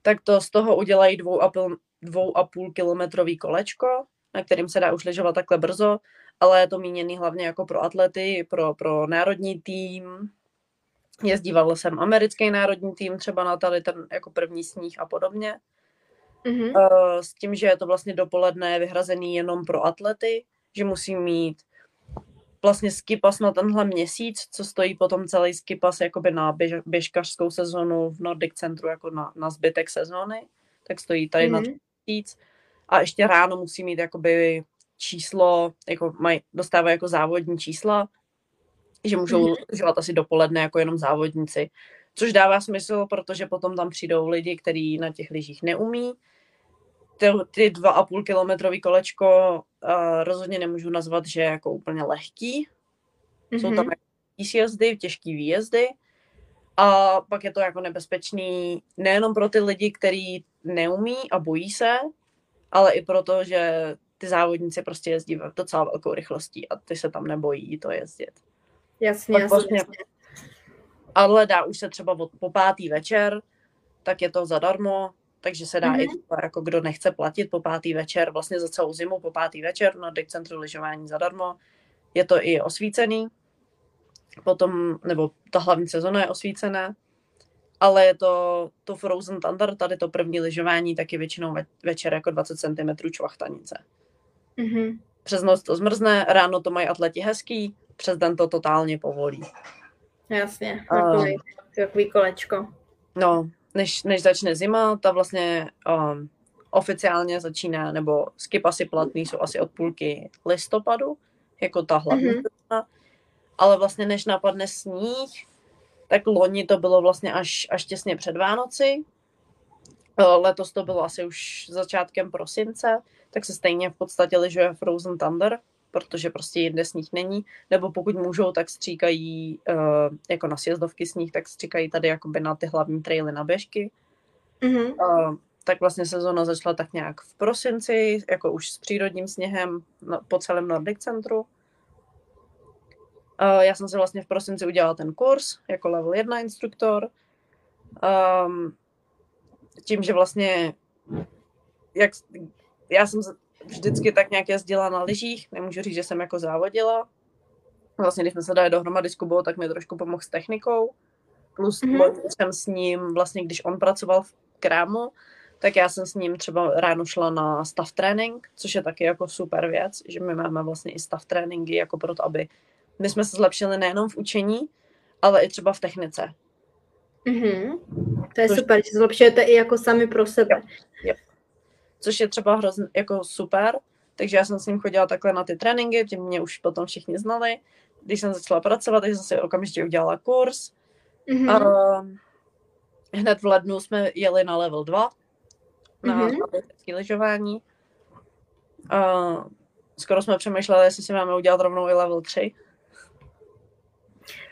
Tak to z toho udělají dvou a půl, dvou a půl kilometrový kolečko, na kterým se dá už lyžovat takhle brzo, ale je to míněný hlavně jako pro atlety, pro, pro národní tým. Jezdíval jsem americký národní tým třeba na tady ten jako první sníh a podobně. Mm-hmm. Uh, s tím, že je to vlastně dopoledne vyhrazený jenom pro atlety, že musí mít vlastně skipas na tenhle měsíc, co stojí potom celý skipas jakoby na běž, běžkařskou sezonu v Nordic Centru jako na, na zbytek sezóny, tak stojí tady mm-hmm. na měsíc. A ještě ráno musí mít jakoby číslo, jako maj, dostávají jako závodní čísla, že můžou mm-hmm. asi dopoledne jako jenom závodníci. Což dává smysl, protože potom tam přijdou lidi, kteří na těch lyžích neumí, ty, ty dva a půl kilometrový kolečko uh, rozhodně nemůžu nazvat, že je jako úplně lehký. Mm-hmm. Jsou tam mhm. jako sjezdy, těžký výjezdy. A pak je to jako nebezpečný nejenom pro ty lidi, kteří neumí a bojí se, ale i proto, že ty závodníci prostě jezdí docela velkou rychlostí a ty se tam nebojí to jezdit. Jasně, jasně, vlastně, jasně. Ale dá už se třeba od, po pátý večer, tak je to zadarmo, takže se dá mm-hmm. i mhm. jako kdo nechce platit po pátý večer, vlastně za celou zimu po pátý večer na Deck Centru lyžování zadarmo. Je to i osvícený, potom, nebo ta hlavní sezona je osvícená, ale je to, to Frozen Thunder, tady to první lyžování, taky většinou ve, večer jako 20 cm čvachtanice. Mm-hmm. Přes noc to zmrzne, ráno to mají atleti hezký, přes den to totálně povolí. Jasně, takový, uh, takový kolečko. No, než, než začne zima, ta vlastně um, oficiálně začíná, nebo skipasy platný jsou asi od půlky listopadu, jako ta hlavní mm-hmm. ale vlastně než napadne sníh, tak loni to bylo vlastně až, až těsně před Vánoci, letos to bylo asi už začátkem prosince, tak se stejně v podstatě lyžuje Frozen Thunder, protože prostě jinde sníh není, nebo pokud můžou, tak stříkají uh, jako na sjezdovky sníh, tak stříkají tady jakoby na ty hlavní traily na běžky. Mm-hmm. Uh, tak vlastně sezona začala tak nějak v prosinci, jako už s přírodním sněhem no, po celém Nordic centru. Uh, já jsem si vlastně v prosinci udělala ten kurz jako level 1 instruktor. Um, tím, že vlastně jak, já jsem vždycky tak nějak jezdila na lyžích, nemůžu říct, že jsem jako závodila. Vlastně, když jsme se dali dohromady s Kubou, tak mi trošku pomohl s technikou. Plus mm-hmm. jsem s ním, vlastně když on pracoval v krámu, tak já jsem s ním třeba ráno šla na stav trénink, což je taky jako super věc, že my máme vlastně i stav tréninky, jako proto, aby my jsme se zlepšili nejenom v učení, ale i třeba v technice. Mm-hmm. To je což... super, že zlepšujete i jako sami pro sebe. Jo, jo což je třeba hrozně jako super. Takže já jsem s ním chodila takhle na ty tréninky, tím mě už potom všichni znali. Když jsem začala pracovat, tak jsem si okamžitě udělala kurz. Mm-hmm. A hned v lednu jsme jeli na level 2 na mm-hmm. lyžování. A skoro jsme přemýšleli, jestli si máme udělat rovnou i level 3.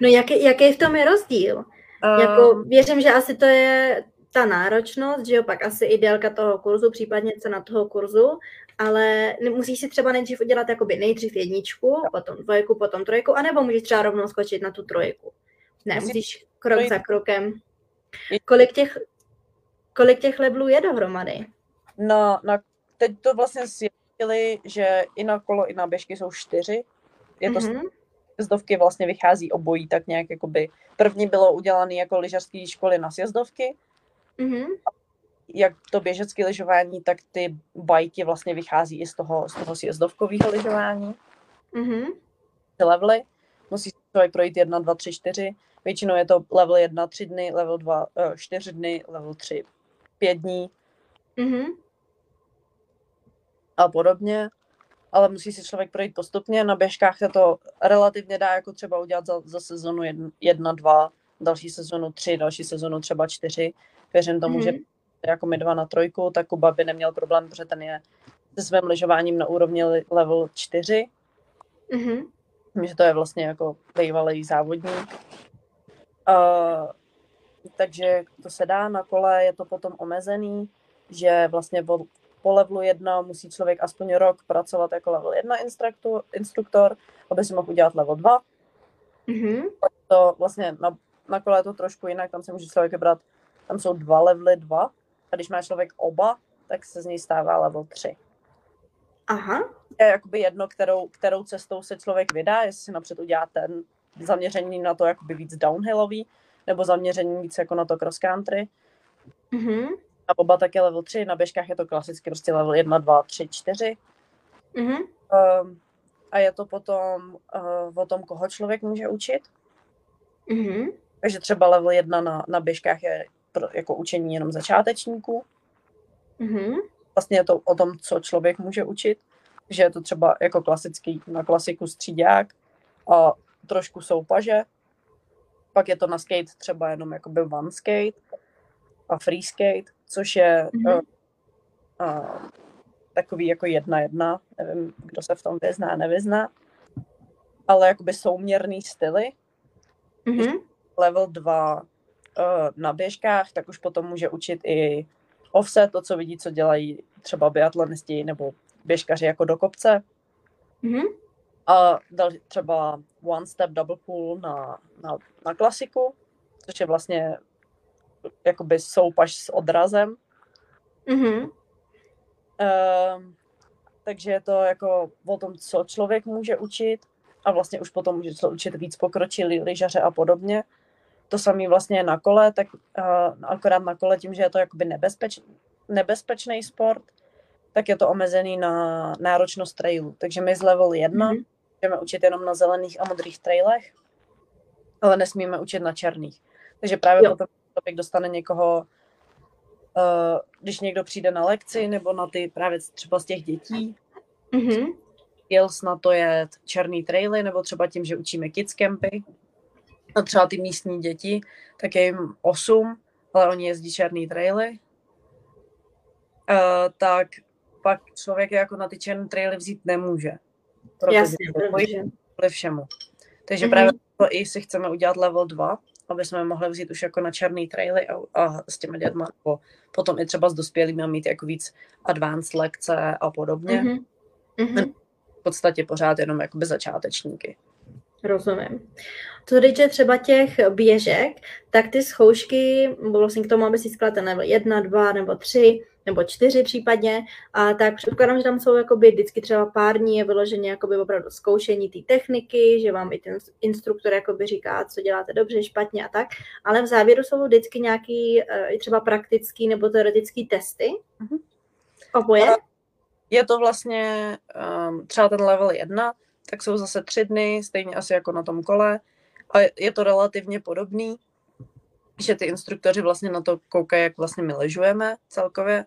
No jaký, jaký v tom je rozdíl? Uh, jako, věřím, že asi to je ta náročnost, že jo, pak asi i délka toho kurzu, případně cena toho kurzu, ale musíš si třeba nejdřív udělat jakoby nejdřív jedničku, potom dvojku, potom trojku, anebo můžeš třeba rovnou skočit na tu trojku. Ne, musíš krok za krokem. Kolik těch, kolik těch levelů je dohromady? No, no teď to vlastně zjistili, že i na kolo, i na běžky jsou čtyři. Je to mm-hmm. sjezdovky vlastně vychází obojí tak nějak jakoby. První bylo udělané jako lyžařské školy na sjezdovky, Mm-hmm. Jak to běžecké lyžování, tak ty bajky vlastně vychází i z toho, z toho sjezdovkového lyžování. Mm-hmm. Ty levely. Musí člověk projít 1, 2, 3, 4. Většinou je to level 1 3 dny, level 2 4 eh, dny, level 3 5 dní. Mm-hmm. A podobně. Ale musí si člověk projít postupně. Na běžkách se to relativně dá jako třeba udělat za, za sezonu 1, 2, další sezonu 3, další sezonu třeba 4 Věřím tomu, mm-hmm. že mhm. jako my dva na trojku, tak Kuba by neměl problém, protože ten je se svým lyžováním na úrovni level 4. Mm-hmm. Že to je vlastně jako bývalý závodník. Uh, takže to se dá na kole, je to potom omezený, že vlastně po, po levelu 1 musí člověk aspoň rok pracovat jako level 1 instruktor, instruktor aby si mohl udělat level 2. Mm-hmm. To vlastně na, na kole je to trošku jinak, tam se může člověk vybrat, tam jsou dva levely 2 a když má člověk oba, tak se z něj stává level 3. Aha. Je jakoby jedno, kterou, kterou cestou se člověk vydá, jestli si napřed udělá ten zaměření na to jakoby víc downhillový, nebo zaměření víc jako na to cross country. Mm-hmm. A oba taky level 3, na běžkách je to klasicky prostě level 1, 2, 3, 4. Mm-hmm. Um, a je to potom uh, o tom, koho člověk může učit. Mm-hmm. Takže třeba level 1 na, na běžkách je pro, jako učení jenom začátečníků. Mm-hmm. Vlastně je to o tom, co člověk může učit. Že je to třeba jako klasický na klasiku střídák a trošku soupaže. Pak je to na skate třeba jenom jakoby one skate a free skate, což je mm-hmm. uh, uh, takový jako jedna jedna. Nevím, kdo se v tom vyzná, nevyzná. Ale jakoby souměrný styly. Mm-hmm. Level 2 uh, na běžkách, tak už potom může učit i offset, to, co vidí, co dělají třeba biatlonisti nebo běžkaři jako do kopce. Mm-hmm. A dal třeba one step double pull na, na, na klasiku, což je vlastně jakoby soupaž s odrazem. Mm-hmm. Uh, takže je to jako o tom, co člověk může učit a vlastně už potom může učit víc pokročilí lyžaře a podobně. To samé vlastně na kole, tak uh, akorát na kole tím, že je to jakoby nebezpeč, nebezpečný sport, tak je to omezený na náročnost trailu. Takže my z level 1 mm-hmm. můžeme učit jenom na zelených a modrých trailech, ale nesmíme učit na černých. Takže právě jo. potom člověk dostane někoho, uh, když někdo přijde na lekci nebo na ty právě třeba z těch dětí, mm-hmm. Jels na to je černý traily, nebo třeba tím, že učíme kids campy, a třeba ty místní děti, tak je jim 8, ale oni jezdí černý traily, uh, tak pak člověk jako na ty černé traily vzít nemůže. Protože Jasně, kvůli všemu. Takže mm-hmm. právě to i si chceme udělat level 2, aby jsme mohli vzít už jako na černý traily a, a s těma dětma, nebo potom i třeba s dospělými mít jako víc advanced lekce a podobně. Mm-hmm. V podstatě pořád jenom jakoby začátečníky. Rozumím. Co týče třeba těch běžek, tak ty zkoušky, vlastně k tomu, aby si ten level 1, 2 nebo 3, nebo čtyři případně, a tak předpokládám, že tam jsou jakoby vždycky třeba pár dní je vyloženě jakoby opravdu zkoušení té techniky, že vám i ten instruktor jakoby říká, co děláte dobře, špatně a tak, ale v závěru jsou vždycky nějaký uh, třeba praktický nebo teoretický testy. Mm-hmm. Oboje? Je to vlastně um, třeba ten level 1, tak jsou zase tři dny, stejně asi jako na tom kole. A je to relativně podobný, že ty instruktoři vlastně na to koukají, jak vlastně my ležujeme celkově.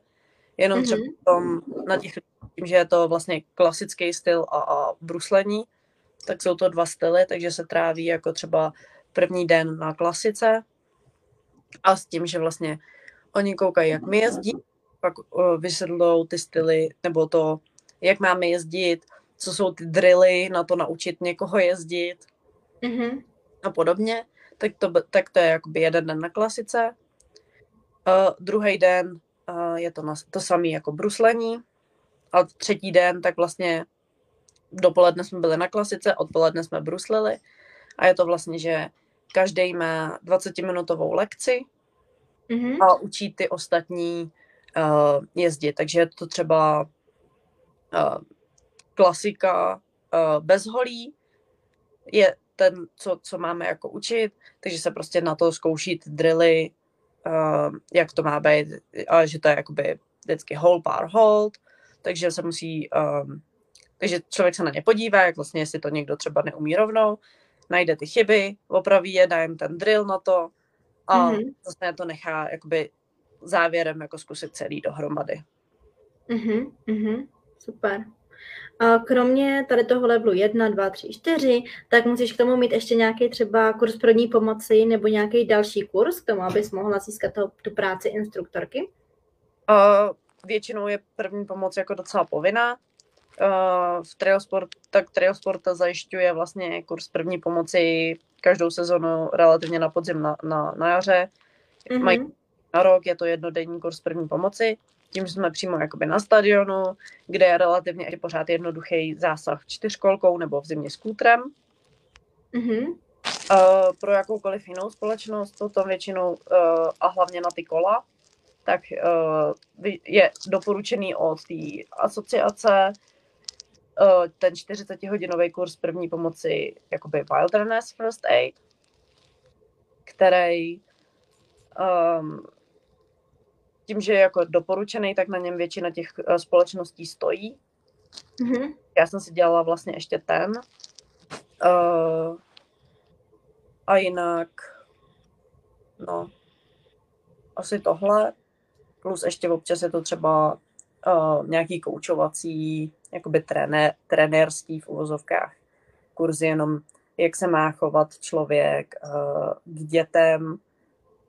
Jenom mm-hmm. třeba tom, na těch tím, že je to vlastně klasický styl a, a bruslení, tak jsou to dva styly, takže se tráví jako třeba první den na klasice a s tím, že vlastně oni koukají, jak my jezdí, pak uh, ty styly, nebo to, jak máme jezdit, co jsou ty drily na to naučit někoho jezdit mm-hmm. a podobně. Tak to, tak to je jakoby jeden den na klasice. Uh, druhý den uh, je to na, to samé jako bruslení. A třetí den, tak vlastně dopoledne jsme byli na klasice, odpoledne jsme bruslili. A je to vlastně, že každý má 20-minutovou lekci mm-hmm. a učí ty ostatní uh, jezdit. Takže je to třeba uh, klasika uh, bez holí, je ten, co, co máme jako učit, takže se prostě na to zkouší ty drily, uh, jak to má být, a že to je jakoby vždycky hold, pár hold, takže se musí, um, takže člověk se na ně podívá, jak vlastně, jestli to někdo třeba neumí rovnou, najde ty chyby, opraví je, dá jim ten drill na to a mm-hmm. zase to nechá jakoby závěrem jako zkusit celý dohromady. Mhm, mhm, super. A kromě tady toho levelu 1, 2, 3, 4, tak musíš k tomu mít ještě nějaký třeba kurz první pomoci nebo nějaký další kurz k tomu, abys mohla získat to, tu práci instruktorky? Uh, většinou je první pomoc jako docela povinná. uh, v Triosport, tak Triosporta zajišťuje vlastně kurz první pomoci každou sezonu relativně na podzim na, na, na jaře. Mm-hmm. Mají na rok, je to jednodenní kurz první pomoci. Tím, že jsme přímo jakoby na stadionu, kde je relativně je pořád jednoduchý zásah čtyřkolkou nebo v zimě skútrem. Mm-hmm. Uh, pro jakoukoliv jinou společnost, potom většinou uh, a hlavně na ty kola, tak uh, je doporučený od té asociace uh, ten 40-hodinový kurz první pomoci jakoby Wilderness First Aid, který um, tím, že je jako doporučený, tak na něm většina těch uh, společností stojí. Mm-hmm. Já jsem si dělala vlastně ještě ten. Uh, a jinak, no, asi tohle. Plus ještě občas je to třeba uh, nějaký koučovací, jakoby trené, trenérský v uvozovkách kurzy jenom, jak se má chovat člověk uh, k dětem,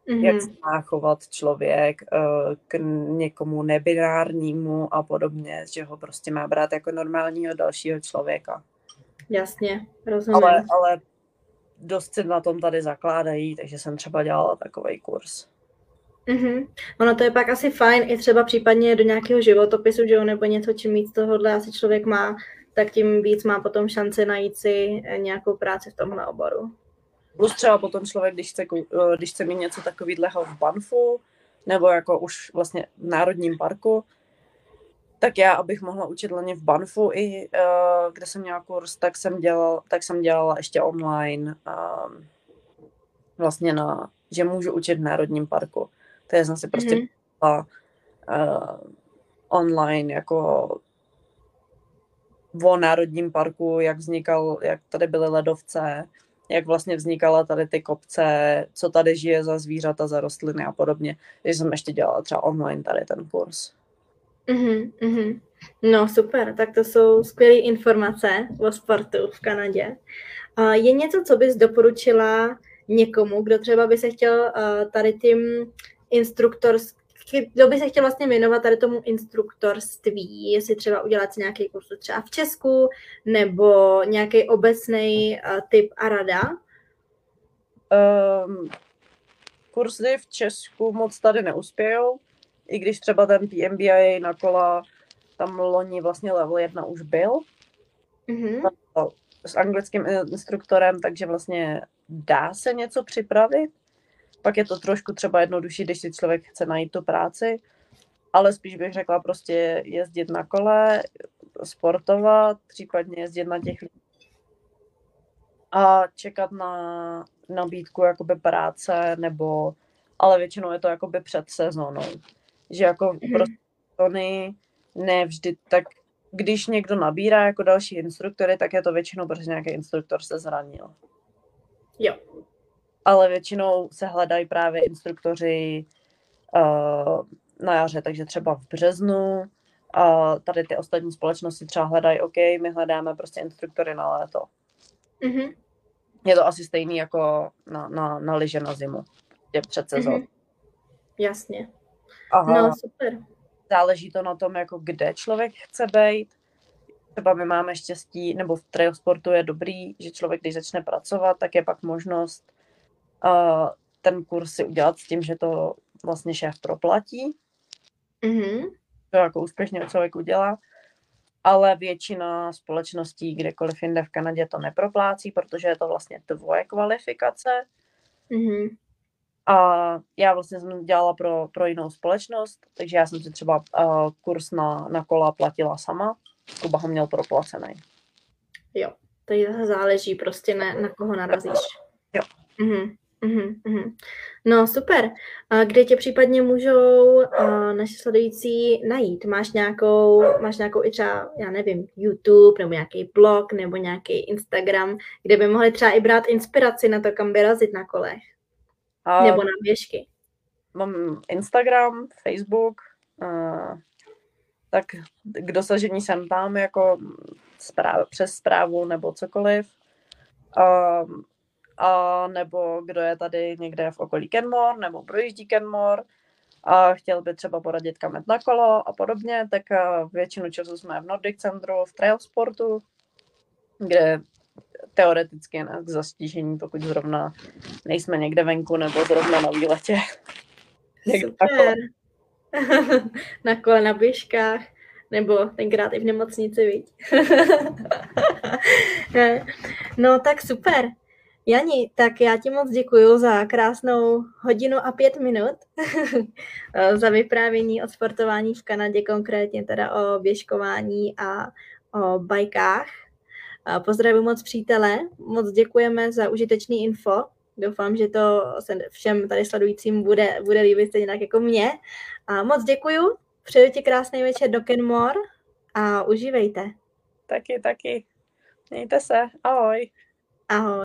mm-hmm. jak se má chovat člověk uh, k někomu nebinárnímu a podobně, že ho prostě má brát jako normálního dalšího člověka. Jasně, rozumím. Ale, ale dost se na tom tady zakládají, takže jsem třeba dělala takový kurz. Mm-hmm. Ono to je pak asi fajn i třeba případně do nějakého životopisu, že jo, nebo něco, čím víc tohohle asi člověk má, tak tím víc má potom šanci najít si eh, nějakou práci v tomhle oboru. Plus třeba potom člověk, když chce, eh, když chce mít něco takového v Banfu, nebo jako už vlastně v Národním parku, tak já, abych mohla učit loni v Banfu i, uh, kde jsem měla kurz, tak jsem, dělal, tak jsem dělala ještě online um, vlastně na, že můžu učit v Národním parku. To je zase prostě mm-hmm. uh, online jako o Národním parku, jak vznikal, jak tady byly ledovce, jak vlastně vznikala tady ty kopce, co tady žije za zvířata, za rostliny a podobně. Takže jsem ještě dělala třeba online tady ten kurz. Mm-hmm, mm-hmm. No super, tak to jsou skvělé informace o sportu v Kanadě. Je něco, co bys doporučila někomu, kdo třeba by se chtěl uh, tady tím instruktorským kdo by se chtěl vlastně věnovat tady tomu instruktorství, jestli třeba udělat si nějaký kurz třeba v Česku, nebo nějaký obecný uh, typ a rada? Um, kurzy v Česku moc tady neuspějou, i když třeba ten PMBA na kola tam loni vlastně level 1 už byl. Mm-hmm. S anglickým instruktorem, takže vlastně dá se něco připravit. Pak je to trošku třeba jednodušší, když si člověk chce najít tu práci, ale spíš bych řekla prostě jezdit na kole, sportovat, případně jezdit na těch a čekat na nabídku jakoby práce, nebo, ale většinou je to jakoby před sezónou že jako prostě ne vždy tak, když někdo nabírá jako další instruktory, tak je to většinou, protože nějaký instruktor se zranil. Jo. Ale většinou se hledají právě instruktoři uh, na jaře, takže třeba v březnu a tady ty ostatní společnosti třeba hledají, OK, my hledáme prostě instruktory na léto. Mm-hmm. Je to asi stejný jako na, na, na liže na zimu, je před sezónou. Mm-hmm. Jasně. Aha. No, super. Záleží to na tom, jako kde člověk chce být. Třeba my máme štěstí, nebo v trailsportu je dobrý, že člověk, když začne pracovat, tak je pak možnost ten kurz si udělat s tím, že to vlastně šéf proplatí. Mm-hmm. To jako úspěšně člověk udělá. Ale většina společností, kdekoliv jinde v Kanadě, to neproplácí, protože je to vlastně tvoje kvalifikace. Mm-hmm. A já vlastně jsem dělala pro, pro jinou společnost, takže já jsem si třeba uh, kurz na, na kola platila sama. Kuba ho měl proplacený. Jo, takže záleží prostě na, na koho narazíš. Jo. Mhm. Uhum. No super. A kde tě případně můžou uh, naši sledující najít? Máš nějakou, máš nějakou i třeba, já nevím, YouTube nebo nějaký blog nebo nějaký Instagram, kde by mohli třeba i brát inspiraci na to, kam by razit na kolech? A Nebo na běžky. Mám Instagram, Facebook, a, tak k dosažení jsem tam jako správ, přes zprávu nebo cokoliv. A, a nebo kdo je tady někde v okolí Kenmore nebo projíždí Kenmore, a chtěl by třeba poradit kam na kolo a podobně, tak většinu času jsme v Nordic Centru, v trail sportu, kde teoreticky je k zastížení, pokud zrovna nejsme někde venku nebo zrovna na výletě. Super. na kole, na běžkách, nebo tenkrát i v nemocnici, viď? no tak super. Jani, tak já ti moc děkuji za krásnou hodinu a pět minut za vyprávění o sportování v Kanadě, konkrétně teda o běžkování a o bajkách. Pozdravuji moc přítele, moc děkujeme za užitečný info. Doufám, že to se všem tady sledujícím bude, bude líbit stejně tak jako mě. A moc děkuju, přeju ti krásný večer do Kenmore a užívejte. Taky, taky. Mějte se. Ahoj. 然后。